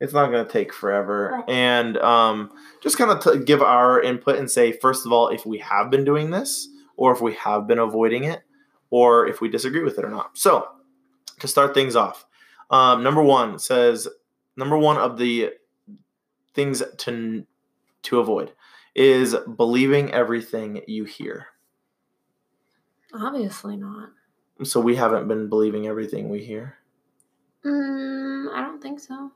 it's not going to take forever and um, just kind of t- give our input and say first of all if we have been doing this or if we have been avoiding it or if we disagree with it or not. So, to start things off, um, number one says number one of the things to to avoid is believing everything you hear. Obviously not. So we haven't been believing everything we hear. Mm, I don't think so.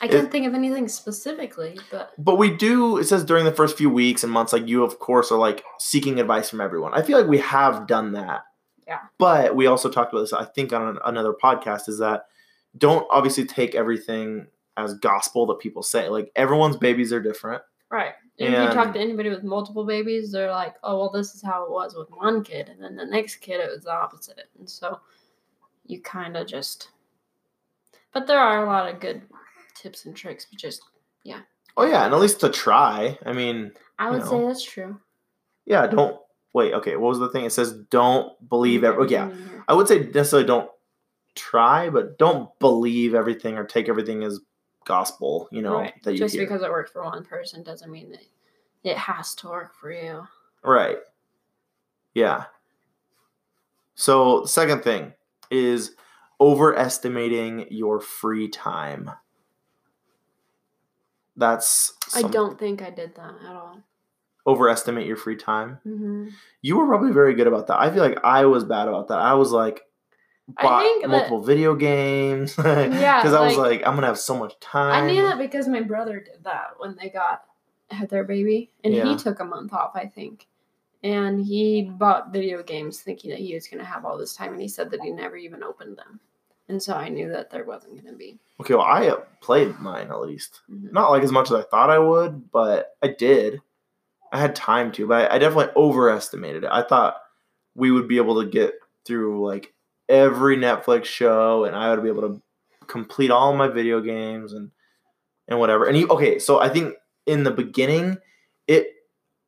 I can't think of anything specifically, but But we do, it says during the first few weeks and months, like you, of course, are like seeking advice from everyone. I feel like we have done that. Yeah. But we also talked about this, I think, on an- another podcast is that don't obviously take everything as gospel that people say. Like everyone's babies are different. right. If you talk to anybody with multiple babies, they're like, "Oh, well, this is how it was with one kid, and then the next kid it was the opposite." And so you kind of just. But there are a lot of good tips and tricks, but just yeah. Oh, yeah. And at least to try. I mean, I You would know. say that's true. yeah, don't wait. Okay. What was the thing? It says don't believe every, oh, yeah. Everything in. I would say necessarily don't try, but don't believe everything or take everything as gospel, you know, right. that you Just hear. because it worked for one person doesn't mean that it has to work for you. Right. Yeah. So, the second thing is overestimating your free time. That's I don't think I did that at all. overestimate your free time. hmm You were probably very good about that. I feel like I was bad about that. I was like I bought think that- multiple video games Yeah, because I was like- like I'm gonna have so much time. I knew that because my brother did that when they got had their baby, and Yeah. he took a month off, I think. And he bought video games thinking that he was going to have all this time, and he said that he never even opened them. And so I knew that there wasn't going to be. Okay, well I uh, played mine at least. Mhm. not like as much as I thought I would, but I did. I had time to, but I, I definitely overestimated it. I thought we would be able to get through like every Netflix show, and I would be able to complete all my video games and and whatever. And you, okay, so I think in the beginning, it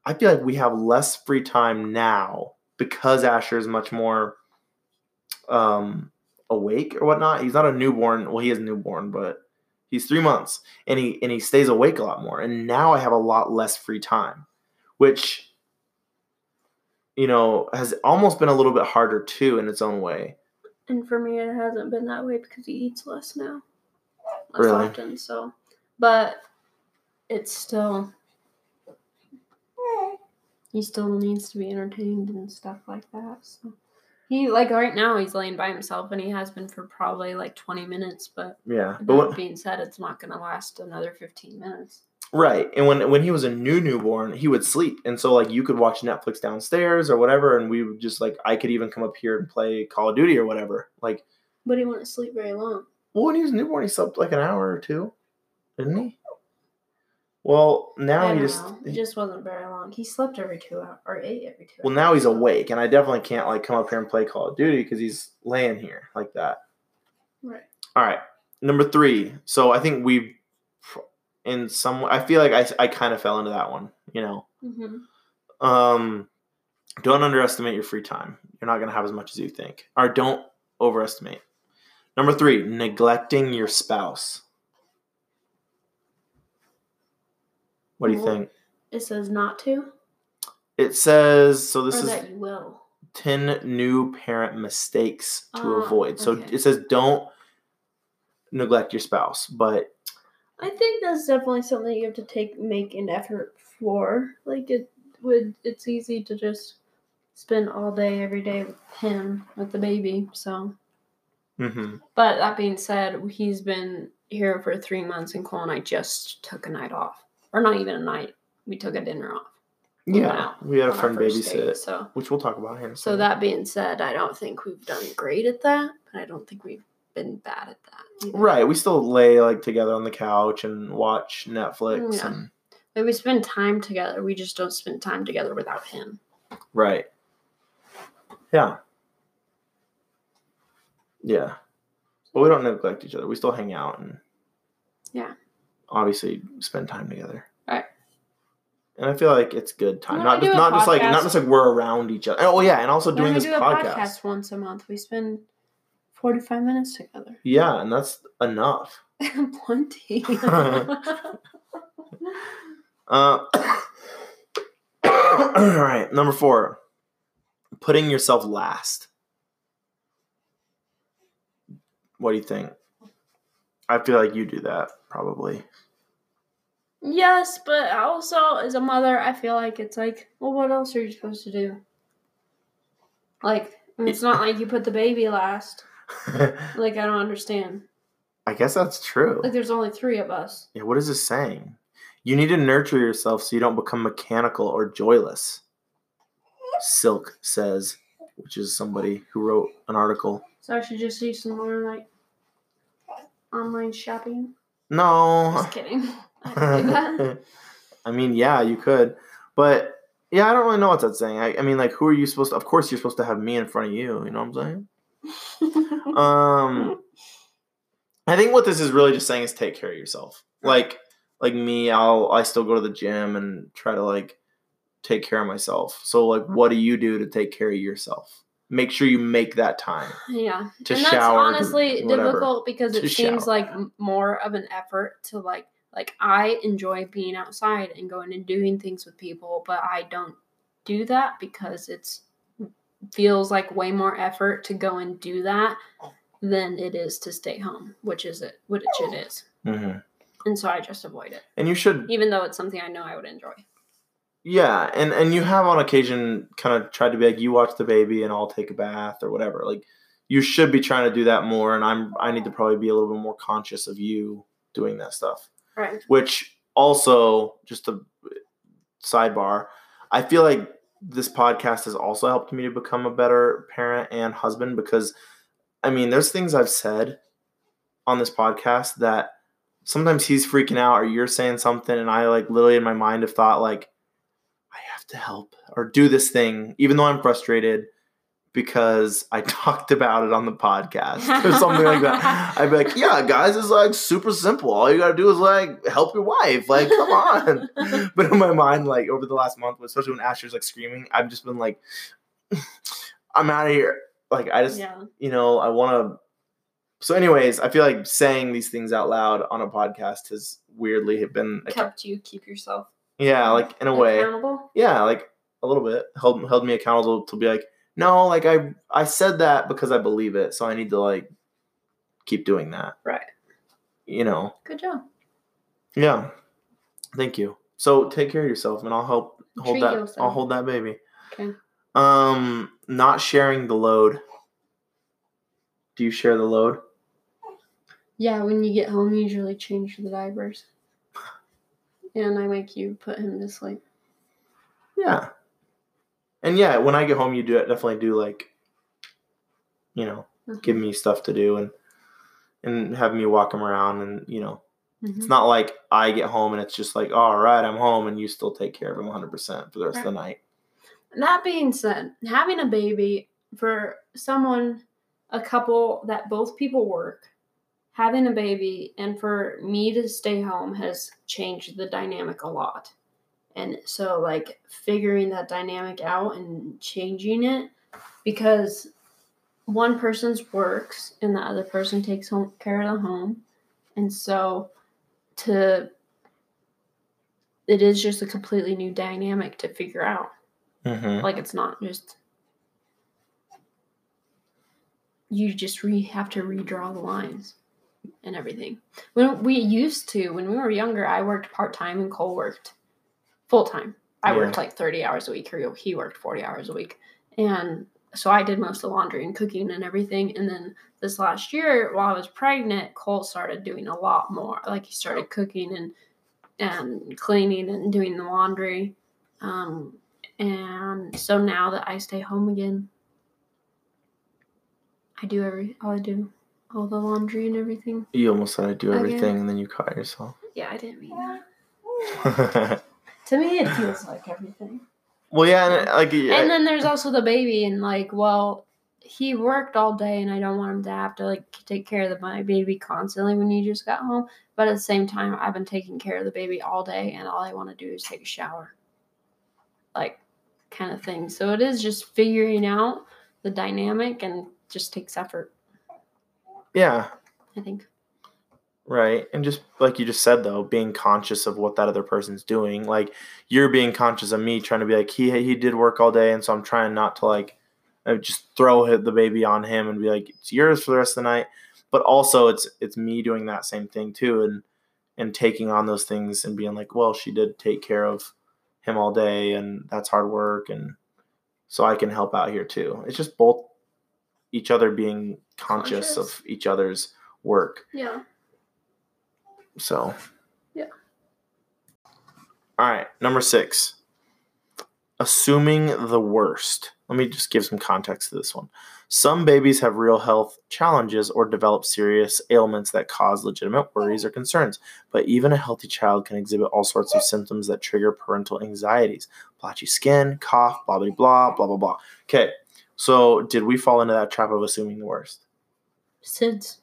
I feel like we have less free time now because Asher is much more um awake or whatnot. He's not a newborn. Well, he is newborn, but he's three months and he and he stays awake a lot more. And now I have a lot less free time, which you know has almost been a little bit harder too in its own way. And for me, it hasn't been that way because he eats less now, less Really? often. So, but it's still he still needs to be entertained and stuff like that. So he like right now he's laying by himself and he has been for probably like twenty minutes. But Yeah, that but what, being said, it's not going to last another fifteen minutes. right. And when when he was a new newborn, he would sleep, and so like you could watch Netflix downstairs or whatever, and we would just like I could even come up here and play Call of Duty or whatever. Like, But he wouldn't sleep very long. well, when he was newborn, he slept like an hour or two, didn't he? Well, now he just know. It just wasn't very long. He slept every two hours or ate every two. Well, hours. now he's awake, and I definitely can't like come up here and play Call of Duty because he's laying here like that. Right. All right, number three. So I think we, in some, I feel like I I kind of fell into that one. You know, hmm um, don't underestimate your free time. You're not gonna have as much as you think, or don't overestimate. Number three, neglecting your spouse. What do you think? It says not to, It says so. This or is that you will. 10 new parent mistakes to Ah, avoid. So okay. it says don't neglect your spouse, but I think that's definitely something you have to take make an effort for. Like it, would it's easy to just spend all day every day with him with the baby. So, Mm-hmm. but that being said, he's been here for three months, and Cole and I just took a night off, or not even a night. We took a dinner off. Yeah, we had a friend first date, babysit, So, which we'll talk about here. so that being said, I don't think we've done great at that, but I don't think we've been bad at that. either. right, we still lay like together on the couch and watch Netflix mm, Yeah. and Like, we spend time together. We just don't spend time together without him. right. Yeah. Yeah. But we don't neglect each other. We still hang out and Yeah. Obviously spend time together. Right. And I feel like it's good time. Not just not just like not just like we're around each other. Oh yeah, and also When doing this do podcast. podcast once a month, we spend forty-five minutes together. Yeah, and that's enough. Plenty. Uh, all right, number four, putting yourself last. What do you think? I feel like you do that probably. yes, but also as a mother, I feel like it's like, well, what else are you supposed to do? Like, it's not like you put the baby last. Like, I don't understand. I guess that's true. Like, there's only three of us. Yeah, what is this saying? You need to nurture yourself so you don't become mechanical or joyless. Silk says, which is somebody who wrote an article. So I should just do some more like online shopping. No. Just kidding. I don't do. I mean, yeah, you could, but yeah, I don't really know what that's saying. I, I mean, like, who are you supposed to? Of course, you're supposed to have me in front of you. You know what I'm saying? Um, I think what this is really just saying is take care of yourself. Like, like me, I'll I still go to the gym and try to like take care of myself. So, like, what do you do to take care of yourself? Make sure you make that time. Yeah. To and that's shower, to honestly whatever. difficult because it seems shower. like more of an effort to like like I enjoy being outside and going and doing things with people, but I don't do that because it's feels like way more effort to go and do that than it is to stay home, which is it which it is. Mm-hmm. And so I just avoid it. And you should Even though it's something I know I would enjoy. Yeah, and and you have on occasion kind of tried to be like you watch the baby and I'll take a bath or whatever. Like you should be trying to do that more and I'm I need to probably be a little bit more conscious of you doing that stuff. Right. Which also just a sidebar, I feel like this podcast has also helped me to become a better parent and husband because I mean, there's things I've said on this podcast that sometimes he's freaking out or you're saying something and I like literally in my mind have thought like to help or do this thing even though I'm frustrated because I talked about it on the podcast or something like that. I'd be like, "Yeah, guys, it's like super simple. All you got to do is like help your wife. Like, come on." but in my mind like over the last month, especially when Asher's like screaming, I've just been like I'm out of here. Like I just Yeah. you know, I want to. So, anyways, I feel like saying these things out loud on a podcast has weirdly been, Helped you keep yourself yeah, like in a way, accountable. yeah, like a little bit held held me accountable to be like, no, like I I said that because I believe it, so I need to like keep doing that, Right. you know, Good job. yeah. Thank you. So take care of yourself, and I'll help hold Treat that. yourself. I'll hold that baby. Okay. Um, not sharing the load. Do you share the load? Yeah, when you get home, you usually change the diapers. And I make you put him to sleep. Yeah. And yeah, when I get home, you do definitely do like, you know, give me stuff to do and and have me walk him around and you know, Mhm. it's not like I get home and it's just like, all right, I'm home and you still take care of him 100 percent for the rest of the night. That being said, having a baby for someone, a couple that both people work, having a baby and for me to stay home has changed the dynamic a lot. And so, like, figuring that dynamic out and changing it because one person's works and the other person takes home care of the home. And so, to it is just a completely new dynamic to figure out. Mm-hmm. Like it's not just you just re have to redraw the lines and everything. When we used to, when we were younger, I worked part time and Cole worked full time. I Yeah. worked like 30 hours a week, or he worked 40 hours a week. And so I did most of the laundry and cooking and everything. And then this last year, while I was pregnant, Cole started doing a lot more. Like he started cooking and and cleaning and doing the laundry. Um, and so now that I stay home again, I do every all I do, all the laundry and everything. You almost said I do Okay. everything, and then you caught yourself. Yeah, I didn't mean that. To me, it feels like everything. Well, yeah, and uh, like yeah, And then there's also the baby, and like, well, he worked all day, and I don't want him to have to like take care of the, my baby constantly when you just got home. But at the same time, I've been taking care of the baby all day, and all I want to do is take a shower, like, kind of thing. So it is just figuring out the dynamic, and just takes effort. Yeah, I think. right. And just like you just said, though, being conscious of what that other person's doing. Like you're being conscious of me trying to be like he he did work all day, and so I'm trying not to like uh, just throw the baby on him and be like it's yours for the rest of the night. But also, it's it's me doing that same thing too, and and taking on those things and being like, well, she did take care of him all day, and that's hard work, and so I can help out here too. It's just both each other being conscious, Conscious. of each other's work. Yeah. So, Yeah. All right, number six. Assuming the worst. Let me just give some context to this one. Some babies have real health challenges or develop serious ailments that cause legitimate worries or concerns, but even a healthy child can exhibit all sorts of symptoms that trigger parental anxieties blotchy skin, cough, blah, blah, blah, blah, blah, blah. Okay, so did we fall into that trap of assuming the worst? Since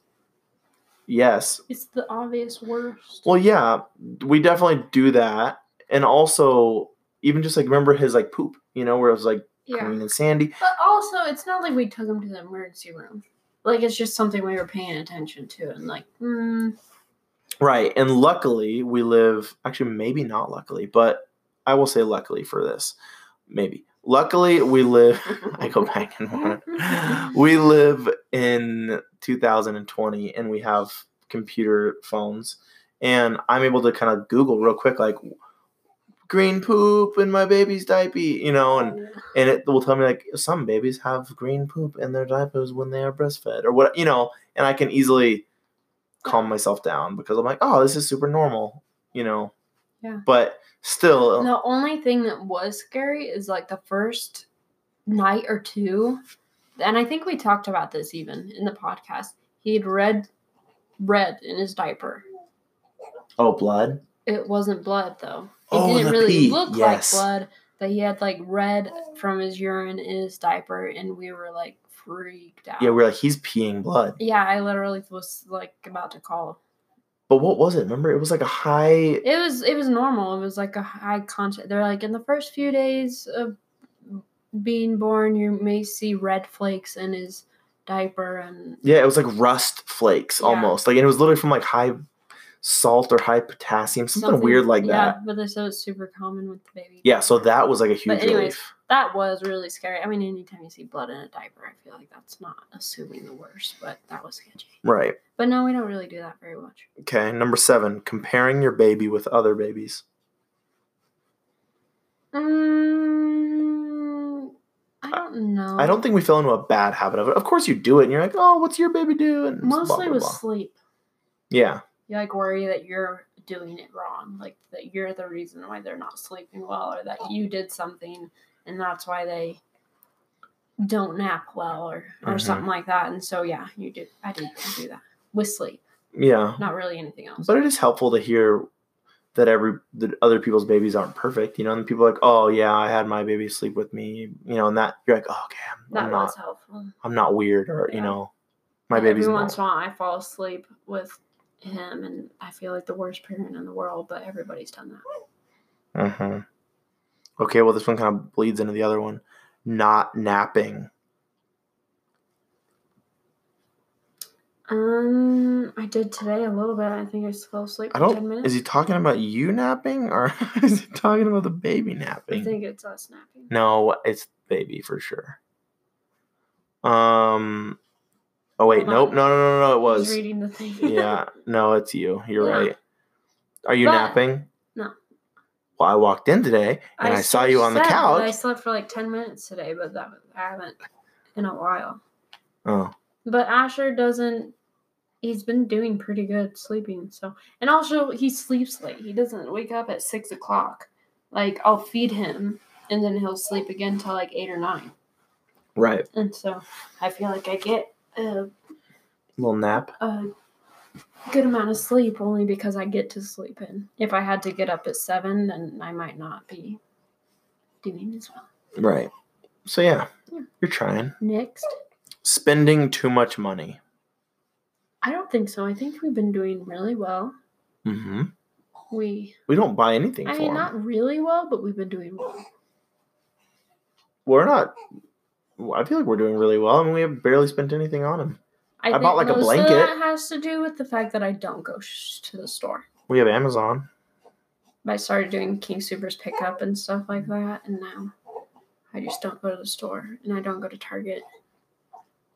Yes, It's the obvious worst. Well, yeah, we definitely do that, and also even just like remember his like poop, you know, where it was like yeah. clean and sandy. But also, it's not like we took him to the emergency room. Like it's just something we were paying attention to, and like, mm, Right, and luckily we live. Actually, maybe not luckily, but I will say luckily for this, maybe. Luckily, we live. I go back and forth. We live in 2020, and we have computer phones, and I'm able to kind of Google real quick, like green poop in my baby's diaper, you know, and oh. and it will tell me like some babies have green poop in their diapers when they are breastfed or what you know and i can easily calm myself down because i'm like oh this is super normal you know Yeah. but still uh, the only thing that was scary is like the first night or two, and I think we talked about this even in the podcast. He had red, red in his diaper. oh blood It wasn't blood though. It Oh, didn't really pee, look yes. like blood. But he had like red from his urine in his diaper, and we were like freaked out. yeah we're like he's peeing blood Yeah, I literally was like about to call. But what was it remember it was like a high It was it was normal. It was like a high content. They're like in the first few days of being born, you may see red flakes in his diaper, and yeah it was like rust flakes Yeah. almost like and it was literally from like high salt or high potassium something, weird like yeah, that Yeah, but they said it's super common with the baby. yeah so that was like a huge anyways, relief that was really scary. I mean, anytime you see blood in a diaper, I feel like that's not assuming the worst, but that was sketchy. right But no, we don't really do that very much. Okay, number seven, comparing your baby with other babies. Mm, I don't know. I don't think we fell into a bad habit of it. Of course, you do it, and you're like, "Oh, what's your baby doing?" Blah, Mostly blah, with blah. sleep. Yeah, You like worry that you're doing it wrong, like that you're the reason why they're not sleeping well, or that you did something and that's why they don't nap well, or or Mhm. something like that. And so yeah, you do. I do do that with sleep, yeah. not really anything else. But it is helpful to hear that every that other people's babies aren't perfect. You know, and people are like, "Oh, yeah, I had my baby sleep with me." You know, and that you're like, oh, "Okay, I'm, that I'm was not, helpful. I'm not weird," or you know, my Every baby's once in a while, I fall asleep with him, and I feel like the worst parent in the world. But everybody's done that. hmm Okay, well, this one kind of bleeds into the other one. Not napping. Um, I did today a little bit. I think I just fell asleep I for don't. ten minutes. Is he talking about you napping, or is he talking about the baby napping? I think it's us napping. No, it's baby for sure. Um. Oh wait, Hold nope, on. no, no, no, no, it was was. reading the thing. yeah, no, it's you. You're Yeah. right. Are you But- napping? Well, I walked in today and I, saw you on the couch. I slept for like 10 minutes today, but that I haven't in a while. Oh, But Asher doesn't. He's been doing pretty good sleeping. So, and also he sleeps late. He doesn't wake up at six o'clock. Like I'll feed him, and then he'll sleep again till like eight or nine. right. And so I feel like I get a, Little nap. a good amount of sleep only because I get to sleep in. If I had to get up at seven, then I might not be doing as well. Right. So yeah, Yeah. you're trying. Next, Spending too much money. I don't think so. I think we've been doing really well. Mm-hmm. We, We don't buy anything I mean, 'em. not really well, but we've been doing well. We're not. I feel like we're doing really well. I mean, we have barely spent anything on them. I bought, like, a blanket. That has to do with the fact that I don't go sh- to the store. We have Amazon. I started doing King Supers pickup and stuff like that, and now I just don't go to the store and I don't go to Target.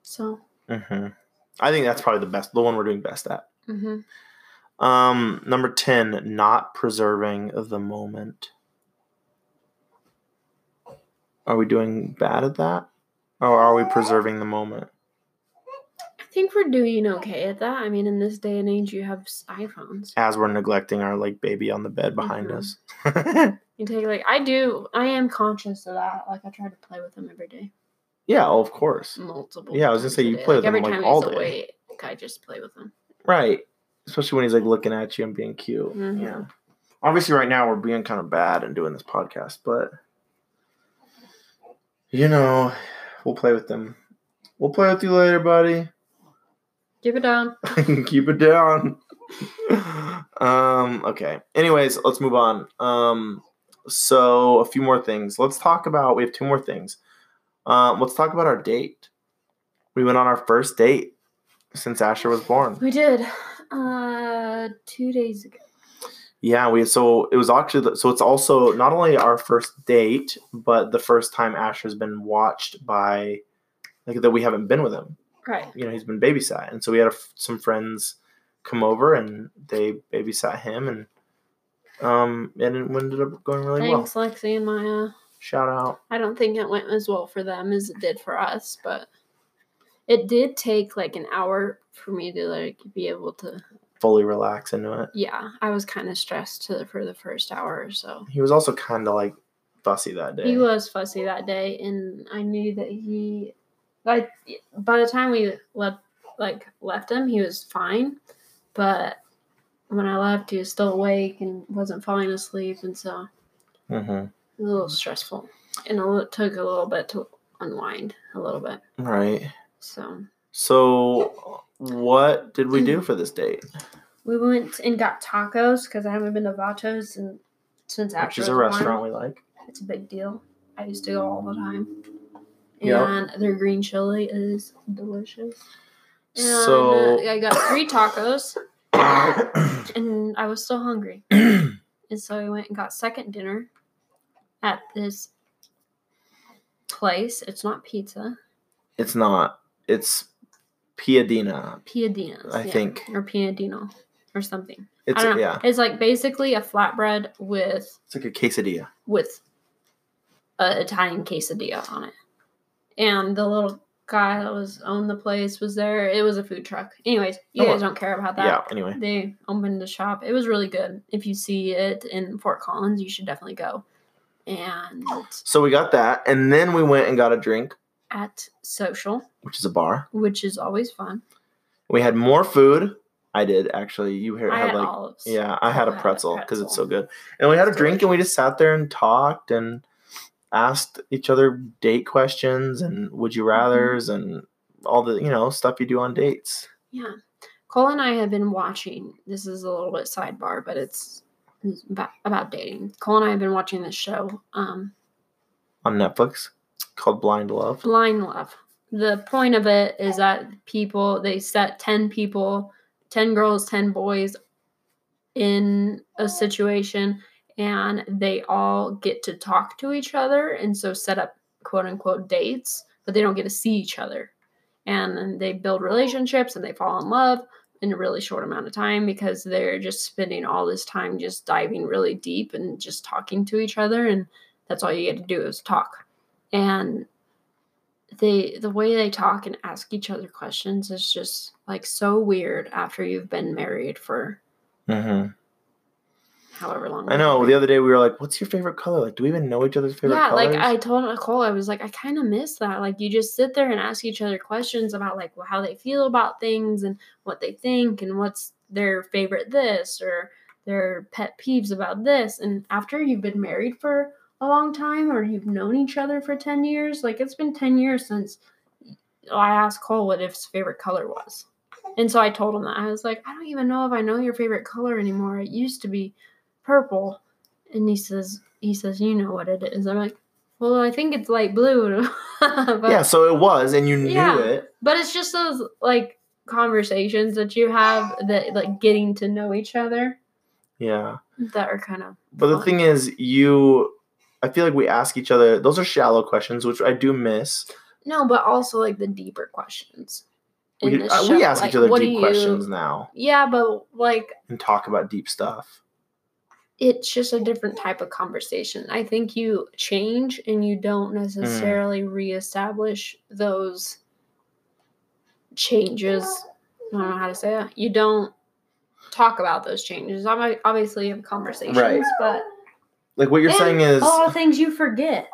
So, hmm I think that's probably the best, the one we're doing best at. hmm Um, number ten, not preserving the moment. Are we doing bad at that, or are we preserving the moment? I think we're doing okay at that. I mean, in this day and age, you have iPhones. As we're neglecting our like baby on the bed behind Mhm. us. You take like I do. I am conscious of that. Like I try to play with him every day, yeah, oh, of course. multiple. Yeah, I was gonna say, you day. play with him every like, time all he's day. awake. I just play with him. Right. Especially when he's like looking at you and being cute. Mhm. Yeah. Obviously, right now we're being kind of bad and doing this podcast, but you know, we'll play with them. We'll play with you later, buddy. Keep it down. Keep it down. um. Okay. Anyways, let's move on. Um. So a few more things. Let's talk about. We have two more things. Um. Let's talk about our date. We went on our first date since Asher was born. We did. Uh, two days ago. Yeah, we so it was actually so it's also not only our first date, but the first time Asher's been watched by like that we haven't been with him. Right. You know, he's been babysat, and so we had a, some friends come over and they babysat him, and um, and it ended up going really Thanks, well. Thanks, Lexi and Maya. Shout out. I don't think it went as well for them as it did for us, but it did take like an hour for me to like be able to. Fully relax into it. Yeah, I was kind of stressed to, for the first hour or so. He was also kind of like fussy that day. He was fussy that day, and I knew that he, like, by the time we left, like left him, he was fine, but when I left, he was still awake and wasn't falling asleep, and so hmm it was a little stressful, and it took a little bit to unwind a little bit. Right. So So, what did we do for this date? we went and got tacos because I haven't been to Vatos and since Which is a restaurant we like. It's a big deal. I used to go all the time. Yep. And their green chili is delicious. And So- uh, I got three tacos and I was still hungry. and so I went and got second dinner at this place. It's not pizza. It's not. It's Piadina. Piadina's. I yeah. think. Or Piadino or something. It's I don't know. yeah. It's like basically a flatbread with It's like a quesadilla. with a Italian quesadilla on it. And the little guy that was on the place was there. It was a food truck. Anyways, you Oh, guys don't care about that. Yeah. Anyway. They opened the shop. It was really good. If you see it in Fort Collins, you should definitely go. And So we got that, and then we went and got a drink, at Social, which is a bar. which is always fun. We had more food. I did actually. You had, I had like olives. yeah, I had I a pretzel because it's so good. And we had a drink, and we just sat there and talked and asked each other date questions and would Mm-hmm. you rather's and all the you know stuff you do on dates. Yeah. Cole and I have been watching. This is a little bit sidebar, but it's, it's about, about dating. Cole and I have been watching this show, um, on Netflix called Blind Love. Blind Love. The point of it is that people they set ten people, ten girls, ten boys, in a situation, and they all get to talk to each other, and so set up quote unquote dates, but they don't get to see each other, and they build relationships and they fall in love in a really short amount of time because they're just spending all this time just diving really deep and just talking to each other and that's all you get to do is talk. And they the way they talk and ask each other questions is just like so weird after you've been married for hmm however long I know. The other day we were like, "What's your favorite color? Like, do we even know each other's favorite yeah, colors?" like I told Nicole, I was like, I kind of miss that. Like, you just sit there and ask each other questions about like how they feel about things and what they think and what's their favorite this or their pet peeves about this. And after you've been married for a long time or you've known each other for 10 years, like it's been 10 years since I asked Cole what his favorite color was. And so I told him that. I was like, I don't even know if I know your favorite color anymore. It used to be purple. And he says, he says, you know what it is. I'm like, well, I think it's light blue. but, yeah, so it was, and you knew Yeah. it. but it's just those like conversations that you have that like getting to know each other Yeah. that are kind of But the thing is, you, I feel like we ask each other. Those are shallow questions, which I do miss. no, but also like the deeper questions. We, uh, we ask Like, each other deep you- questions now Yeah, but like and talk about deep stuff. It's just a different type of conversation. I think you change and you don't necessarily reestablish those changes. I don't know how to say that. You don't talk about those changes. I obviously have conversations, Right. but Like what you're saying is, all things you forget.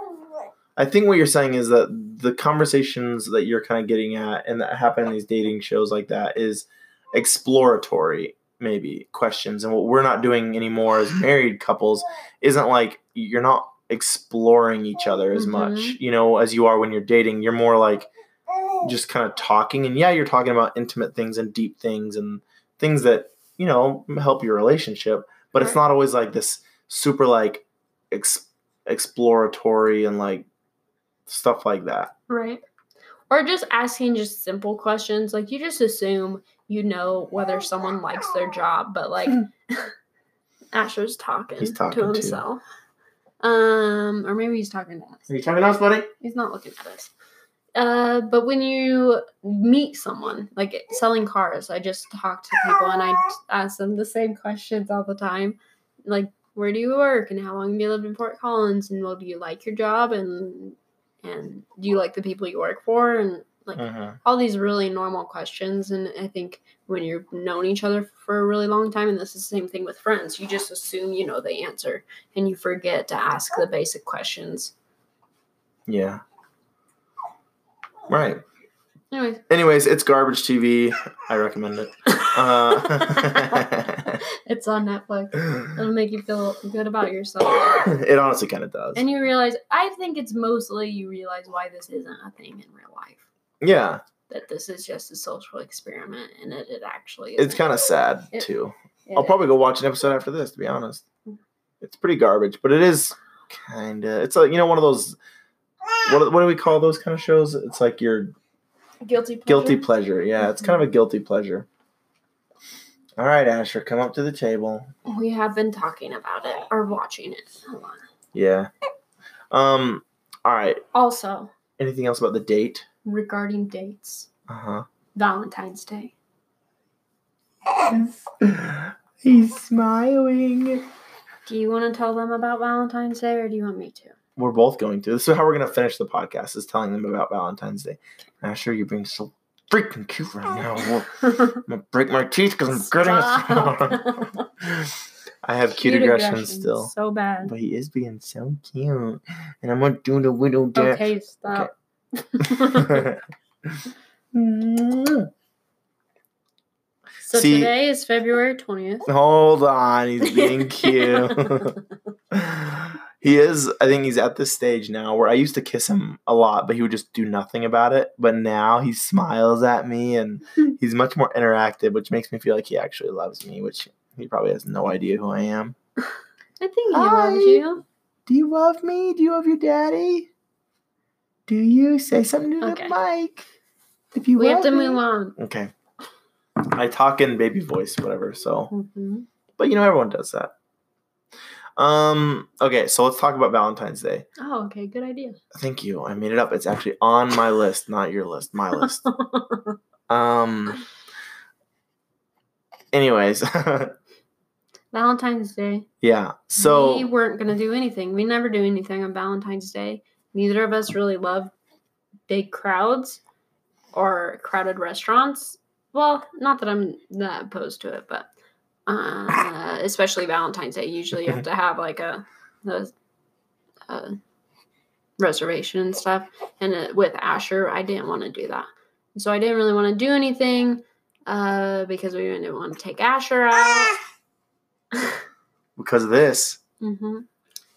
I think what you're saying is that the conversations that you're kind of getting at and that happen in these dating shows like that is exploratory, maybe questions. And what we're not doing anymore as married couples isn't like you're not exploring each other as much, Mhm. you know, as you are when you're dating. You're more like just kind of talking. And yeah, you're talking about intimate things and deep things and things that, you know, help your relationship. But it's not always like this super like ex- exploratory and like stuff like that. Right. Or just asking just simple questions. Like you just assume you know whether someone likes their job, but like Asher's talking, He's talking to too. himself. Um, or maybe he's talking to us. Are you talking to us, buddy? He's not looking at us. Uh, but when you meet someone, like selling cars, I just talk to people and I ask them the same questions all the time. Like, where do you work and how long have you lived in Fort Collins and well, do you like your job and and do you like the people you work for and like Mm-hmm. all these really normal questions and I think when you've known each other for a really long time and this is the same thing with friends, you just assume you know the answer and you forget to ask the basic questions. Yeah. Right. Anyways, Anyways, it's garbage TV. I recommend it. Uh, it's on Netflix. It'll make you feel good about yourself. it honestly kind of does. And you realize, I think it's mostly you realize why this isn't a thing in real life. Yeah, That this is just a social experiment and it, it actually it's kind of sad It- too. It I'll probably go watch an episode after this. To be honest, it's pretty garbage, but it is kind of. It's like you know one of those. What what do we call those kind of shows? It's like your guilty pleasure. guilty pleasure. Yeah, it's kind of a guilty pleasure. All right, Asher, come up to the table. We have been talking about it or watching it. Yeah. Um. All right. Also, Anything else about the date? Regarding dates, Uh Valentine's Day. huh. He's smiling. Do you want to tell them about Valentine's Day or do you want me to? We're both going to. This is how we're going to finish the podcast. Is telling them about Valentine's Day. I'm sure you're being so freaking cute right now. I'm gonna break my teeth because I'm getting Stop. I have cute, aggression still. So bad. But he is being so cute. And I'm gonna do the widow dance. Okay, stop. so See- today is February 20th. Hold on, he's being cute. he is, I think he's at this stage now where I used to kiss him a lot, but he would just do nothing about it. But now he smiles at me and he's much more interactive, which makes me feel like he actually loves me, which he probably has no idea who I am. I think he Hi. loves you. Do you love me? Do you love your daddy? Do you say something to Okay. the mic? If you We have to me. move on. Okay. I talk in baby voice, whatever. So hmm but you know everyone does that um okay so let's talk about valentine's day Oh, okay. Good idea. thank you i made it up it's actually on my list not your list my list um anyways, Valentine's Day. yeah. So we weren't gonna do anything. We never do anything on Valentine's Day. Neither of us really love big crowds or crowded restaurants. Well, not that I'm that opposed to it, but uh, especially Valentine's Day. Usually, you have to have like a, a, a reservation and stuff. And uh, with Asher, I didn't want to do that, so I didn't really want to do anything uh, because we didn't want to take Asher out. because of this, hmm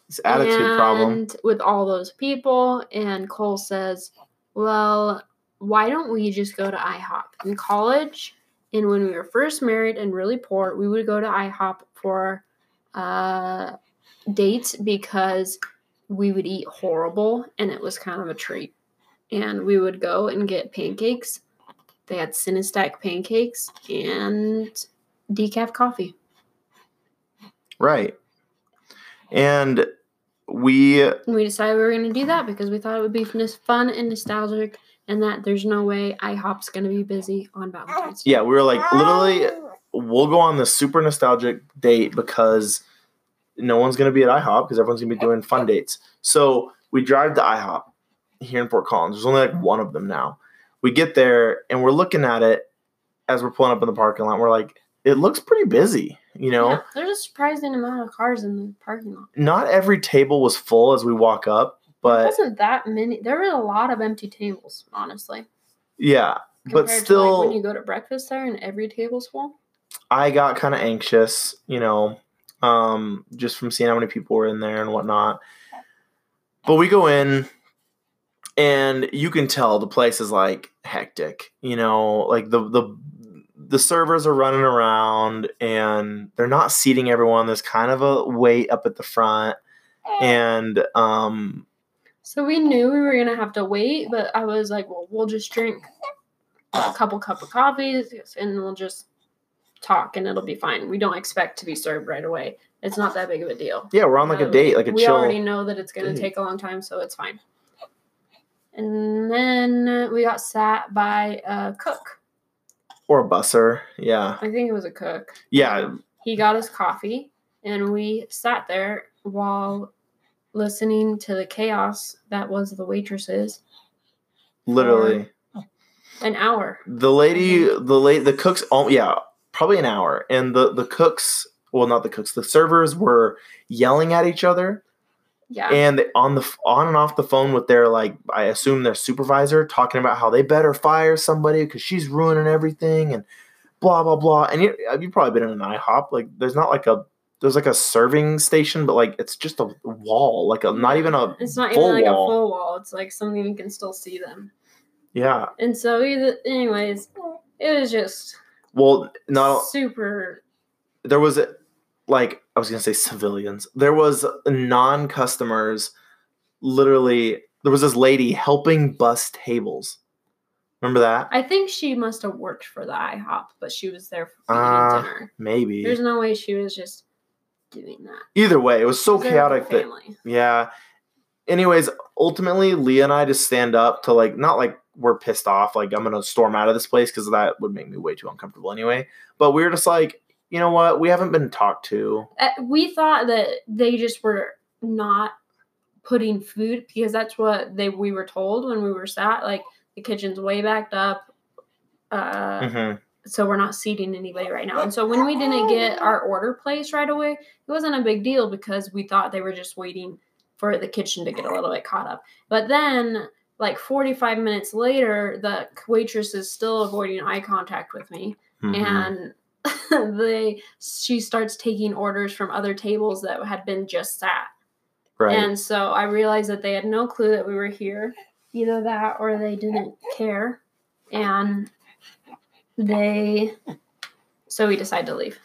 this attitude problem. with all those people and cole says well why don't we just go to ihop in college and when we were first married and really poor we would go to ihop for uh, dates because we would eat horrible and it was kind of a treat and we would go and get pancakes they had Cinn-A-Stack pancakes and decaf coffee Right. And we we decided we were going to do that because we thought it would be fun and nostalgic, and that there's no way IHOP's going to be busy on Valentine's Day. yeah, we were like literally we'll go on this super nostalgic date because no one's gonna be at IHOP because everyone's gonna be doing fun dates. So we drive to IHOP here in Fort Collins. There's only like one of them now. We get there and we're looking at it as we're pulling up in the parking lot. We're like, it looks pretty busy, you know? Yeah, there's a surprising amount of cars in the parking lot. Not every table was full as we walk up, but wasn't that many. There were a lot of empty tables, honestly. yeah. But to, like, still, when you go to breakfast there and every table's full. I got kind of anxious, you know, um, just from seeing how many people were in there and whatnot. But we go in, and you can tell the place is like hectic. You know, like the the the servers are running around, and they're not seating everyone. There's kind of a wait up at the front, and um, So we knew we were gonna have to wait, but I was like, well, we'll just drink a couple cup of coffees and we'll just talk and it'll be fine. We don't expect to be served right away. It's not that big of a deal. yeah, we're on like a Um, date, like a we chill. already know that it's gonna date. take a long time, so it's fine. And then we got sat by a cook. Or a busser. Yeah, I think it was a cook. yeah. He got us coffee, and we sat there while listening to the chaos that was the waitresses. Literally. An hour. The lady, the late, the cooks. Oh, yeah, probably an hour. And the the cooks, well, not the cooks. The servers were yelling at each other, Yeah. and they, on the on and off the phone with their like, I assume their supervisor, talking about how they better fire somebody because she's ruining everything and blah blah blah. And you uh, you've probably been in an IHOP. Like, there's not like a there's like a serving station, but like it's just a wall, like a not even a It's not even like wall. a full wall. It's like something you can still see them. yeah. And so, either, anyways, it was just Well, not super. there was like I was gonna say civilians. There was non-customers. Literally, there was this lady helping bus tables. Remember that? I think she must have worked for the IHOP, but she was there for Ah, dinner. Maybe. There's no way she was just doing that. Either way, it was so She's there with her chaotic that yeah. Anyways, ultimately, Leah and I just stand up to like not like we're pissed off, like I'm gonna storm out of this place because that would make me way too uncomfortable anyway. But we were just like, you know what? We haven't been talked to. Uh, we thought that they just were not putting food because that's what they we were told when we were sat like the kitchen's way backed up uh Mhm. so we're not seating anybody right now and so when we didn't get our order placed right away it wasn't a big deal because we thought they were just waiting for the kitchen to get a little bit caught up but then like 45 minutes later the waitress is still avoiding eye contact with me Mhm. and they she starts taking orders from other tables that had been just sat right. and so i realized that they had no clue that we were here either that or they didn't care and they so we decided to leave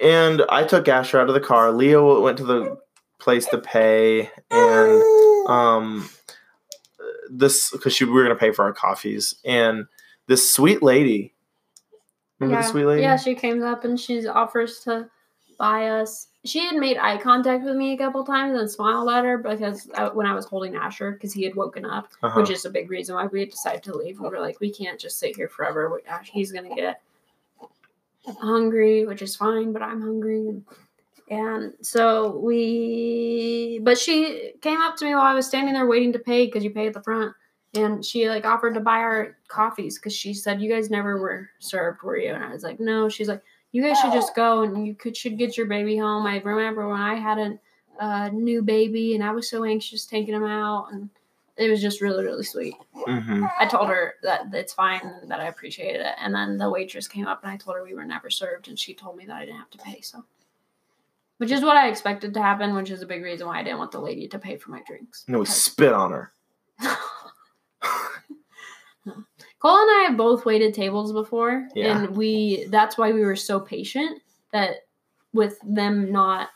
And I took Asher out of the car. Leah went to the place to pay, and um, this because we were gonna pay for our coffees, and this sweet lady. Remember yeah. the sweet lady? yeah she came up and she offers to buy us she had made eye contact with me a couple times and smiled at her because I, when i was holding asher because he had woken up Uh-huh. which is a big reason why we had decided to leave. We were like, we can't just sit here forever. We, Ash, he's gonna get hungry, which is fine, but I'm hungry. And so we, but she came up to me while I was standing there waiting to pay because you pay at the front. And she like offered to buy our coffees because she said, You guys never were served, were you? And I was like, No. She's like, You guys should just go and you could should get your baby home. I remember when I had a uh, new baby and I was so anxious taking him out. And it was just really, really sweet. hmm I told her that it's fine and that I appreciated it. And then the waitress came up and I told her we were never served and she told me that I didn't have to pay. So, which is what I expected to happen, which is a big reason why I didn't want the lady to pay for my drinks. No, we spit on her. Cole and I have both waited tables before, Yeah. and we that's why we were so patient that with them not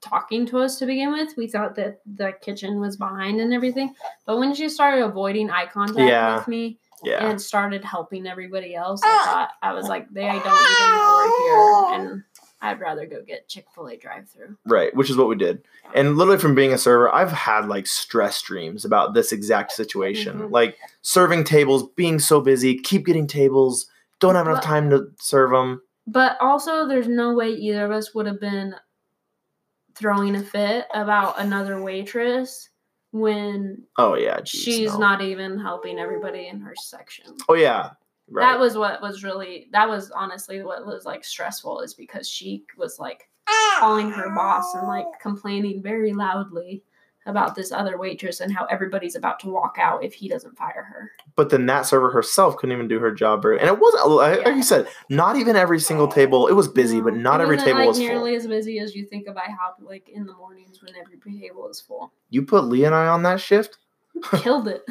talking to us to begin with, we thought that the kitchen was behind and everything. But when she started avoiding eye contact Yeah. with me Yeah. and started helping everybody else, I ah. thought I was like, they don't even know we're here, and I'd rather go get Chick Fil A drive through. Right, which is what we did. And literally from being a server, I've had like stress dreams about this exact situation. Mhm. Like serving tables, being so busy, keep getting tables, don't have enough But- time to serve them. But also, there's no way either of us would have been throwing a fit about another waitress when Oh yeah, geez, she's no. not even helping everybody in her section. Oh yeah, right. That was what was really that was honestly what was like stressful is because she was like calling her boss and like complaining very loudly about this other waitress and how everybody's about to walk out if he doesn't fire her. but then that server herself couldn't even do her job very. And it wasn't uh, like Yeah. you said, not even every single table. It was busy, but not every table like was nearly full. as busy as you think of IHOP like in the mornings when every table is full. You put Lee and I on that shift. Killed it.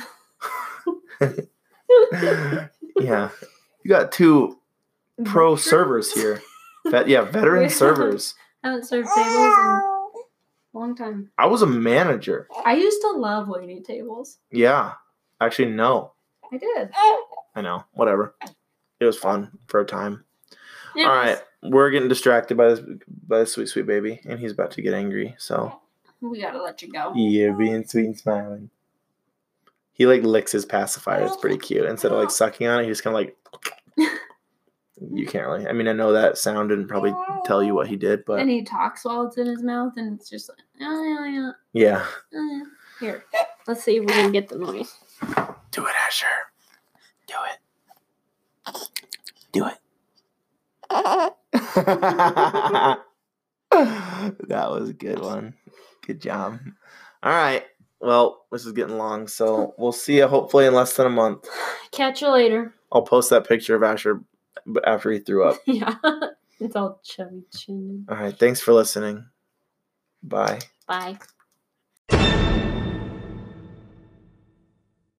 yeah, you got two pro servers here. Vet, yeah, veteran Yeah. servers. Haven't served tables in a long time. I was a manager. I used to love waiting tables. Yeah, actually, no. I did. I know. Whatever. It was fun for a time. It All right, we're getting distracted by this by this sweet sweet baby, and he's about to get angry. So We gotta let you go. you're being sweet and smiling. He like licks his pacifier. It's pretty cute. Instead of like sucking on it, he just kind of like. You can't really. I mean, I know that sound didn't probably tell you what he did, but and he talks while it's in his mouth, and it's just like, oh, yeah, yeah, yeah. oh, yeah. Here, let's see if we can get the noise. Do it, Asher. Do it. Do it. that was a good one. Good job. All right. Well, this is getting long, so we'll see you hopefully in less than a month. Catch you later. I'll post that picture of Asher after he threw up. Yeah, it's all chubby chin. All right. Thanks for listening. Bye. Bye.